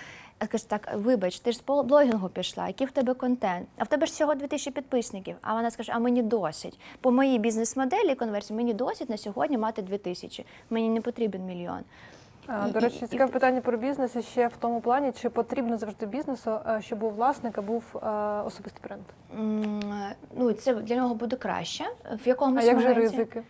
Я кажу, так, вибач, ти ж з блогінгу пішла, який в тебе контент? А в тебе ж всього 2000 підписників. А вона скаже, а мені досить. По моїй бізнес-моделі конверсії мені досить на сьогодні мати 2000. Мені не потрібен мільйон. А, І- До і- речі, і- цікаве питання про бізнес і ще в тому плані, чи потрібно завжди бізнесу, е, щоб у власника був е, особистий бренд. М, Ну, це для нього буде краще. В якомусь А як же ризики?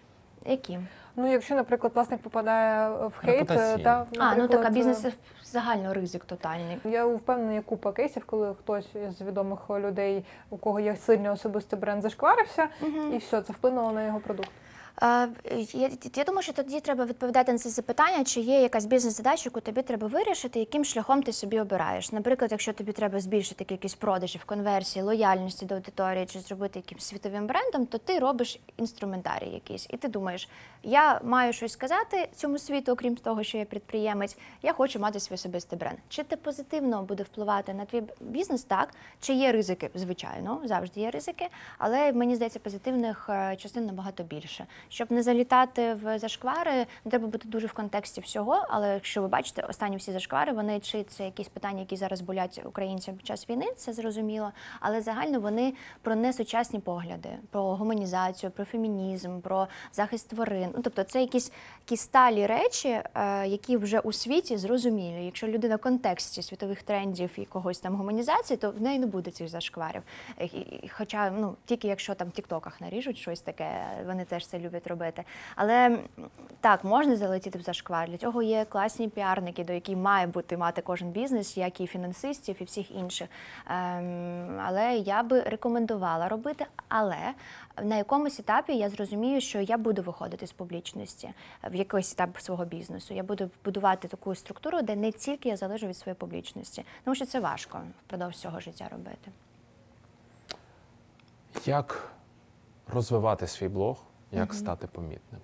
Які? Ну, якщо, наприклад, власник попадає в хейт, е, та А, ну так, а е, бізнес це загально ризик тотальний. Я впевнена, є купа кейсів, коли хтось з відомих людей, у кого є сильний особистий бренд, зашкварився, і все, це вплинуло на його продукт. Я, я думаю, що тоді треба відповідати на це запитання, чи є якась бізнес-задача, яку тобі треба вирішити, яким шляхом ти собі обираєш. Наприклад, якщо тобі треба збільшити кількість продажів, конверсії, лояльності до аудиторії чи зробити якимсь світовим брендом, то ти робиш інструментарій якийсь. І ти думаєш, я маю щось сказати цьому світу, окрім того, що я підприємець, я хочу мати свій особистий бренд. Чи це позитивно буде впливати на твій бізнес? Так. Чи є ризики? Звичайно, завжди є ризики, але мені здається, позитивних е, частин набагато більше. Щоб не залітати в зашквари, треба бути дуже в контексті всього. Але якщо ви бачите, останні всі зашквари, вони чи це якісь питання, які зараз болять українцям під час війни, це зрозуміло. Але загально вони про несучасні погляди, про гуманізацію, про фемінізм, про захист тварин. Ну тобто, це якісь такі сталі речі, е, які вже у світі зрозумілі. Якщо людина в контексті світових трендів і когось там гуманізації, то в неї не буде цих зашкварів. Хоча ну тільки якщо там в тіктоках наріжуть щось таке, вони теж це люблять люблять робити. Але так, можна залетіти в зашквар. Для цього є класні піарники, до яких має бути мати кожен бізнес, як і фінансистів, і всіх інших. Ем, але я би рекомендувала робити. Але на якомусь етапі я зрозумію, що я буду виходити з публічності в якийсь етап свого бізнесу. Я буду будувати таку структуру, де не тільки я залежу від своєї публічності, тому що це важко впродовж всього життя робити. Як розвивати свій блог, як стати помітним?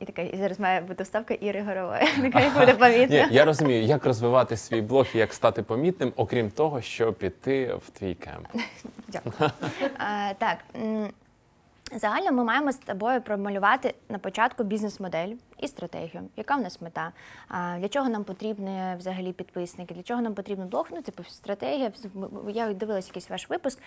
І, така і зараз має бути вставка Іри Горової. [laughs] Нехай буде помітна. Ні, я розумію, як розвивати свій блог і як стати помітним, окрім того, щоб піти в твій кемп. [laughs] Дякую. А, так. Загально ми маємо з тобою промалювати на початку бізнес-модель і стратегію. Яка в нас мета? Для чого нам потрібні взагалі підписники? Для чого нам потрібен блог? Ну, типу, стратегія. Я дивилася якийсь ваш випуск,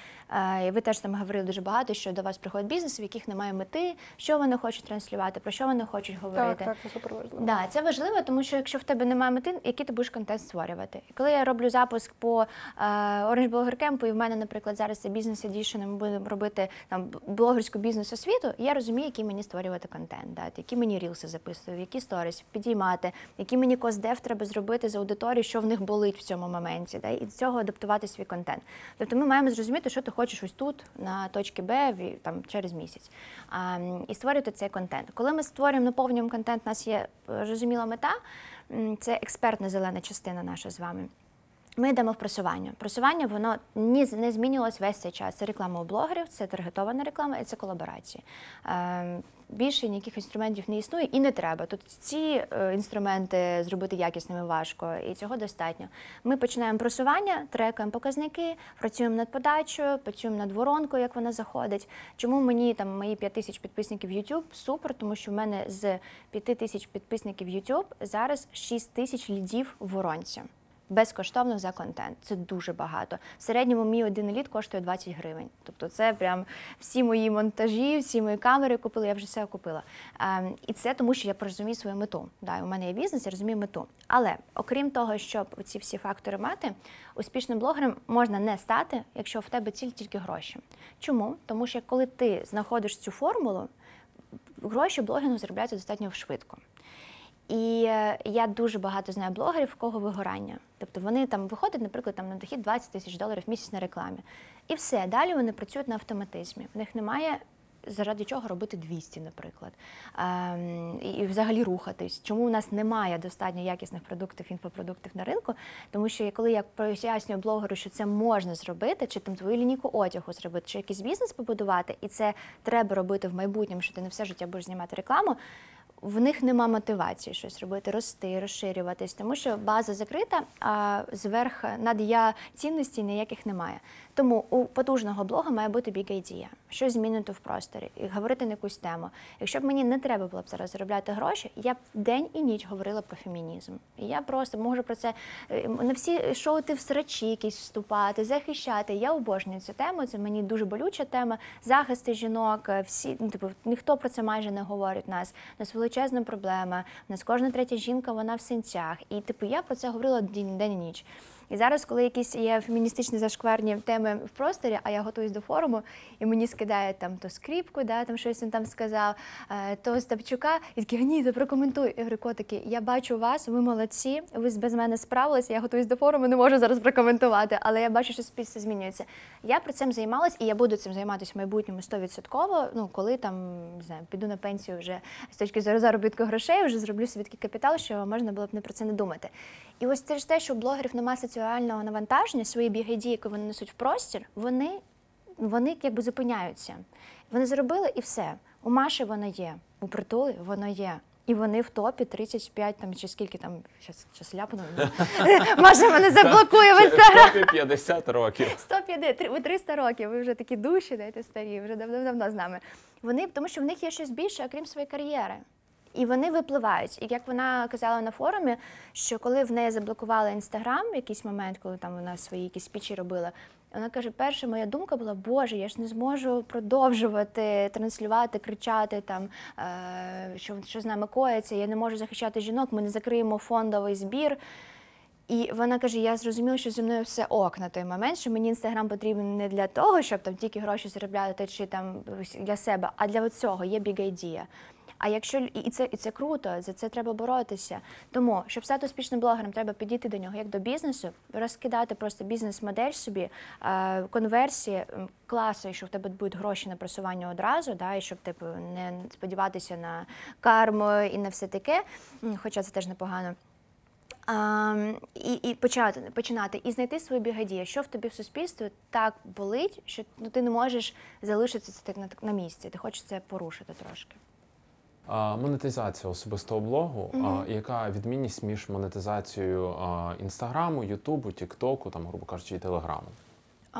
і ви теж там говорили дуже багато, що до вас приходять бізнеси, в яких немає мети, що вони хочуть транслювати, про що вони хочуть говорити. так, це супер важливо. Да, це важливо, тому що якщо в тебе немає мети, який ти будеш контент створювати? І коли я роблю запуск по Orange Blogger Camp, і в мене, наприклад, зараз це бізнес Edition, ми будемо робити там блогерську бізнес освіту, я розумію, який мені створювати контент, да, які мені рілси записую, які сторіс підіймати, які мені коздев треба зробити з аудиторією, що в них болить в цьому моменті, да, і з цього адаптувати свій контент. Тобто ми маємо зрозуміти, що ти хочеш ось тут, на точці Б, там через місяць, а, і створювати цей контент. Коли ми створюємо, наповнюємо контент, у нас є е, розуміла мета, це експертна зелена частина наша з вами. Ми йдемо в просування. Просування воно ні не змінювалось весь цей час. Це реклама у блогерів, це таргетована реклама і це колаборації. Е, більше ніяких інструментів не існує і не треба. Тут ці е, інструменти зробити якісними важко, і цього достатньо. Ми починаємо просування, трекаємо показники, працюємо над подачею, працюємо над воронкою, як вона заходить. Чому мені там мої 5 тисяч підписників YouTube супер, тому що в мене з 5 тисяч підписників YouTube зараз 6 тисяч лідів в воронці. Безкоштовно за контент. Це дуже багато. В середньому мій один лід коштує 20 гривень. Тобто це прям всі мої монтажі, всі мої камери купили, я вже все купила. Ем, і це тому, що я розумію свою мету. Да, у мене є бізнес, я розумію мету. Але окрім того, щоб ці всі фактори мати, успішним блогером можна не стати, якщо в тебе ціль тільки гроші. Чому? Тому що коли ти знаходиш цю формулу, гроші блогінгу заробляються достатньо швидко. І е, я дуже багато знаю блогерів, в кого вигорання. Тобто вони там виходять, наприклад, там на дохід 20 тисяч доларів в місяць на рекламі. І все, далі вони працюють на автоматизмі. В них немає заради чого робити 200, наприклад. Ем, і, взагалі рухатись. Чому у нас немає достатньо якісних продуктів, інфопродуктів на ринку? Тому що коли я пояснюю блогеру, що це можна зробити, чи там твою лінійку одягу зробити, чи якийсь бізнес побудувати, і це треба робити в майбутньому, що ти не все життя будеш знімати рекламу. В них нема мотивації щось робити, рости, розширюватись, тому що база закрита, а зверх над я цінності ніяких немає. Тому у потужного блога має бути big idea, щось змінити в просторі і говорити на якусь тему. Якщо б мені не треба було б зараз заробляти гроші, я б день і ніч говорила про фемінізм. І я просто можу про це е, на всі шоу ти в срачі якісь вступати, захищати. Я обожнюю цю тему. Це мені дуже болюча тема. Захисти жінок. е, Всі ну типу ніхто про це майже не говорить. У нас у нас величезна проблема. У нас кожна третя жінка, вона в синцях. І типу я про це говорила день, день і ніч. І зараз, коли якісь є феміністичні зашкварні теми в просторі, а я готуюсь до форуму, і мені скидають там то скріпку, да, там щось він там сказав, е, то Стапчука, і такі, ні, то прокоментуй. Я говорю, котики, я бачу вас, ви молодці, ви без мене справилися, я готуюсь до форуму, не можу зараз прокоментувати, але я бачу, що суспільство змінюється. Я про цим займалась, і я буду цим займатися в майбутньому 100%, ну, коли там, не знаю, піду на пенсію вже з точки зору заробітку грошей, вже зроблю собі такий капітал, що можна було б не про це не думати. І ось це ж те, що у блогерів немає соціального навантаження, свої бігайді, які вони несуть в простір, вони, вони якби зупиняються. Вони зробили і все. У Маші воно є, у притули воно є. І вони в топі 35 там чи скільки там щас, щас ляпну. [laughs] Маша мене заблокує в інстаграм. Тобі 50 років. 150, три- ви 300 років, ви вже такі душі, дайте старі, вже давно-давно з нами. Вони, тому що в них є щось більше, окрім своєї кар'єри. І вони випливають. І як вона казала на форумі, що коли в неї заблокували інстаграм в якийсь момент, коли там вона свої якісь спічі робила, вона каже: перша моя думка була, Боже, я ж не зможу продовжувати транслювати, кричати там, е, що, що з нами коїться, я не можу захищати жінок, ми не закриємо фондовий збір. І вона каже: я зрозуміла, що зі мною все ок на той момент, що мені інстаграм потрібен не для того, щоб там тільки гроші заробляти чи там для себе, а для цього є idea. А якщо і це і це круто, за це треба боротися. Тому, щоб стати успішним блогером, треба підійти до нього як до бізнесу, розкидати просто бізнес-модель собі, е, конверсії, класи, що в тебе будуть гроші на просування одразу, да, і щоб типу не сподіватися на карму і на все таке, хоча це теж непогано. А, і, і почати починати і знайти свою бігадію, що в тобі в суспільстві так болить, що ну ти не можеш залишитися так на, на місці. Ти хочеш це порушити трошки. А, Монетизація особистого блогу. А, яка відмінність між монетизацією а, інстаграму, Ютубу, Тіктоку, там, грубо кажучи, і Телеграму? А,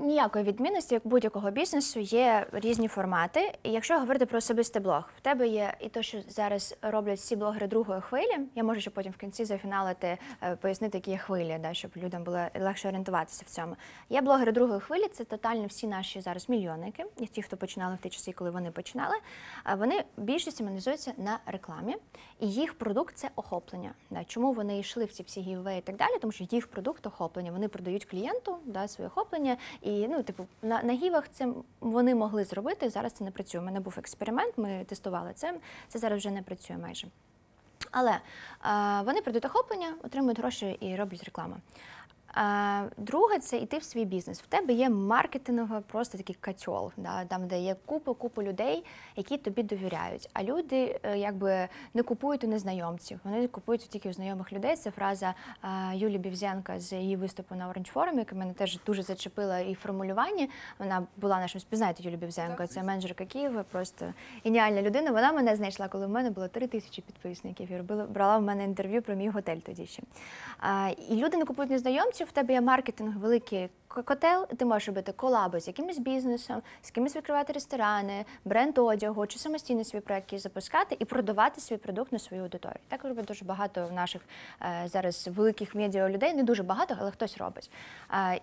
ніякої відмінності, як будь-якого бізнесу, є різні формати. І якщо говорити про особистий блог, в тебе є і те, що зараз роблять всі блогери другої хвилі. Я можу ще потім в кінці зафіналити, е, пояснити, які є хвилі, да, щоб людям було легше орієнтуватися в цьому. Є блогери другої хвилі, це тотально всі наші зараз мільйонники, і ті, хто починали в ті часи, коли вони починали. Вони більшість монетизуються на рекламі, і їх продукт це охоплення. Да. Чому вони йшли в ці всі гіввеї і так далі? Тому що їх продукт охоплення. Вони продають клієнту да, своє охоплення. І ну, типу, на, на гівах це вони могли зробити. Зараз це не працює. У мене був експеримент, ми тестували це. Це зараз вже не працює майже. Але е, вони прийдуть охоплення, отримують гроші і роблять рекламу. Друге, це йти в свій бізнес. В тебе є маркетинговий просто такий котел, да, там, де є купа купа людей, які тобі довіряють. А люди е, якби не купують у незнайомців, вони купують тільки у знайомих людей. Це фраза Юлії Бівзенка з її виступу на Orange Forum, яка мене теж дуже зачепила і в формулюванні. Вона була нашим спізнаєте Юлію Бівзенко, це менеджерка Києва, просто геніальна людина. Вона мене знайшла, коли в мене було три тисячі підписників. І робила брала в мене інтерв'ю про мій готель тоді ще. І люди не купують незнайомців. В тебе є маркетинг великий котел, ти можеш робити колаби з якимось бізнесом, з кимось відкривати ресторани, бренд одягу чи самостійно свій проект запускати і продавати свій продукт на свою аудиторію. Так робить дуже багато в наших е, зараз великих медіа людей. Не дуже багато, але хтось робить. А,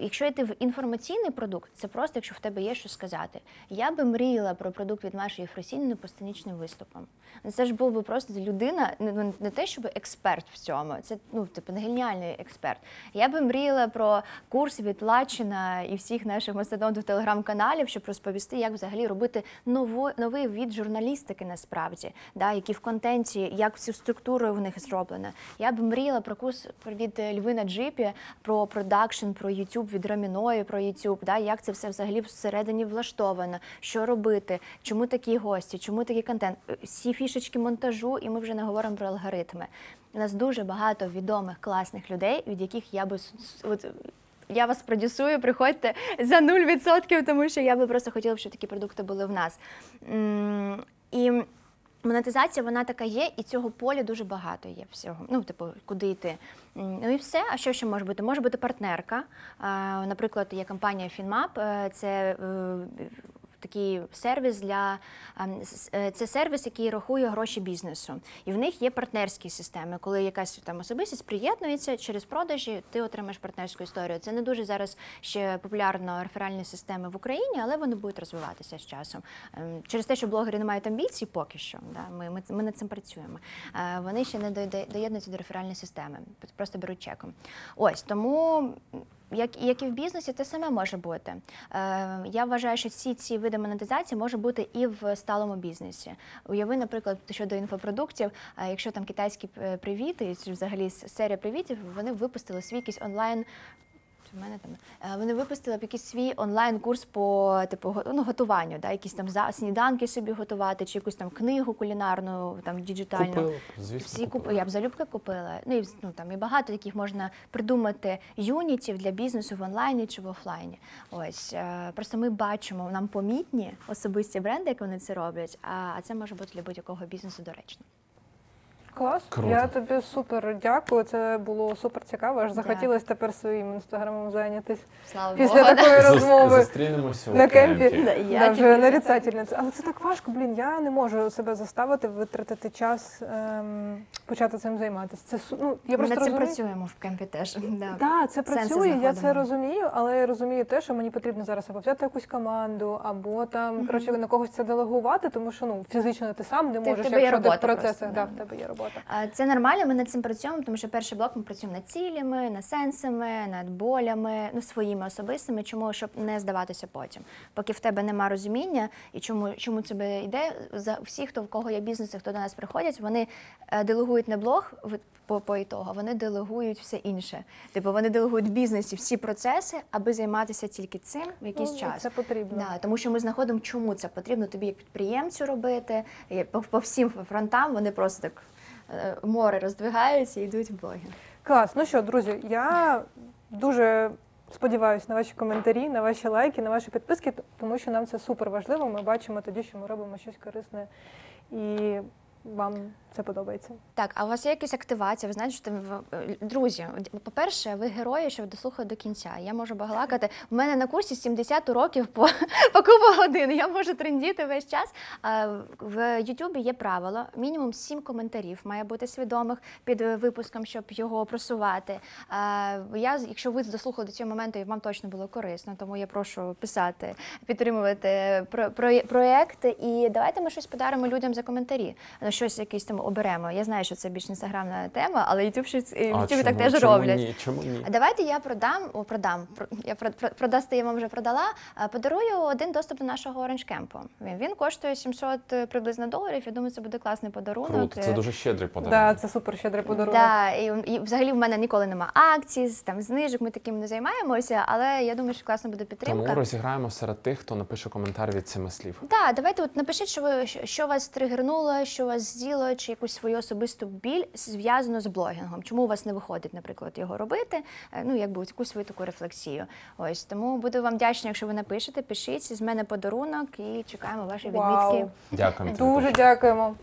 якщо йти в інформаційний продукт, це просто якщо в тебе є що сказати. Я би мріяла про продукт від Маші Єфросіньої по сценічним виступам. Ну, Це ж був би просто людина, не те, щоб експерт в цьому, це ну типу не геніальний експерт. Я би мріяла про курс від Лачина і всіх наших мастодонтів телеграм-каналів, щоб розповісти, як взагалі робити нову, новий від журналістики насправді, да, які в контенті, як всю структуру в них зроблена. Я б мріяла про курс від Львина Джипі, про продакшн, про YouTube від Раміної, про YouTube, да, як це все взагалі всередині влаштовано, що робити, чому такі гості, чому такий контент, всі фішечки монтажу, і ми вже не говоримо про алгоритми. У нас дуже багато відомих класних людей, від яких я би от, я вас продюсую, приходьте за 0%, тому що я би просто хотіла, щоб такі продукти були в нас. І монетизація вона така є, і цього поля дуже багато є всього. Ну, типу, куди йти. Ну і все. А що ще може бути? Може бути партнерка. Наприклад, є компанія FinMap, е, це е, такий сервіс для ем, е, це сервіс, який рахує гроші бізнесу. І в них є партнерські системи, коли якась там особистість приєднується через продажі, ти отримаєш партнерську історію. Це не дуже зараз ще популярно реферальні системи в Україні, але вони будуть розвиватися з часом. Ем, Через те, що блогери не мають амбіцій, поки що. Да, ми, ми, ми над цим працюємо. Е, Вони ще не доєднуються до реферальної системи, просто беруть чеком. Ось тому. Як, як і в бізнесі, те саме може бути. Е, я вважаю, що всі ці види монетизації може бути і в сталому бізнесі. Уяви, наприклад, щодо інфопродуктів, е, якщо там китайські е, привіти, взагалі серія привітів, вони випустили свій якийсь онлайн. В мене там е, вони випустили б якийсь свій онлайн-курс по типу ну, готуванню, да, якісь там за сніданки собі готувати, чи якусь там книгу кулінарну, там діджитальну. Купила, звісно. Всі купила. я б залюбки купила. Ну і ну, там і багато таких можна придумати юнітів для бізнесу в онлайні чи в офлайні. Ось е, просто ми бачимо, нам помітні особисті бренди, як вони це роблять. А це може бути для будь-якого бізнесу доречно. Клас. Круто. Я тобі супер дякую. Це було супер цікаво. Аж захотілося тепер своїм інстаграмом зайнятися. Слава Після Богу. такої розмови. Зустрінемося На кемпі. кемпі. Да, я вже нарицательниця. Але це так важко, блін. Я не можу себе заставити витратити час, ем, почати цим займатися. Це ну, я Ми просто над цим розумію. працюємо в кемпі теж. Да. Так, це Сенси працює, я це знаходимо. розумію, але я розумію те, що мені потрібно зараз або взяти якусь команду, або там коротше на когось це делегувати, тому що ну фізично ти сам не Ти- в можеш, тебе є якщо ти в робота процесах, просто, да, да. в тебе є робота. Робота. А, Це нормально, ми над цим працюємо, тому що перший блок ми працюємо над цілями, над сенсами, над болями, ну своїми особистими. Чому щоб не здаватися потім? Поки в тебе нема розуміння і чому, чому це йде, за всі, хто в кого є бізнеси, хто до нас приходять, вони е, делегують не блог по, по ітогу, вони делегують все інше. Типу вони делегують в бізнесі всі процеси, аби займатися тільки цим в якийсь Ну, час. Це потрібно. Да, тому що ми знаходимо, чому це потрібно тобі як підприємцю робити. І по, по всім фронтам вони просто так е, море роздвигаються і йдуть блоги. Клас. Ну що, друзі, я дуже сподіваюся на ваші коментарі, на ваші лайки, на ваші підписки, тому що нам це супер важливо. Ми бачимо тоді, що ми робимо щось корисне і вам це подобається. Так, а у вас є якась активація? Ви знаєте, що там е, друзі, по-перше, ви герої, що ви дослухали до кінця. Я можу балакати. У мене на курсі 70 уроків по, [laughs] по купу годин. Я можу трендіти весь час. В Ютубі є правило: мінімум 7 коментарів має бути свідомих під е, випуском, щоб його просувати. Я, якщо ви дослухали до цього моменту, і вам точно було корисно, тому я прошу писати, підтримувати про, про, проєкти. І давайте ми щось подаримо людям за коментарі. Щось якийсь там оберемо. Я знаю, що це більш інстаграмна тема, але YouTube щось YouTube так теж чому роблять. Ні? Чому ні? А давайте я продам, о, продам. про- Я про- про- продасти я вам вже продала. а, Подарую один доступ до нашого Orange Camp. Він, він коштує 700 приблизно доларів. Я думаю, це буде класний подарунок. Круто, це Е, дуже щедрий подарунок. да, це супер щедрий подарунок. Да, і, і взагалі в мене ніколи нема акцій, з- там знижок, ми таким не займаємося, але я думаю, що класно буде підтримка. Тому розіграємо серед тих, хто напише коментар від цими слів. Так, давайте от напишіть, що ви що- що вас тригернуло, що вас з'їло, чи якусь свою особисту біль зв'язану з блогінгом. Чому у вас не виходить, наприклад, його робити? Е, Ну, якби якусь свою таку рефлексію. Ось тому буду вам вдячна, якщо ви напишете, пишіть з мене подарунок і чекаємо ваші Вау. відмітки. Дякуємо. Дуже дякуємо.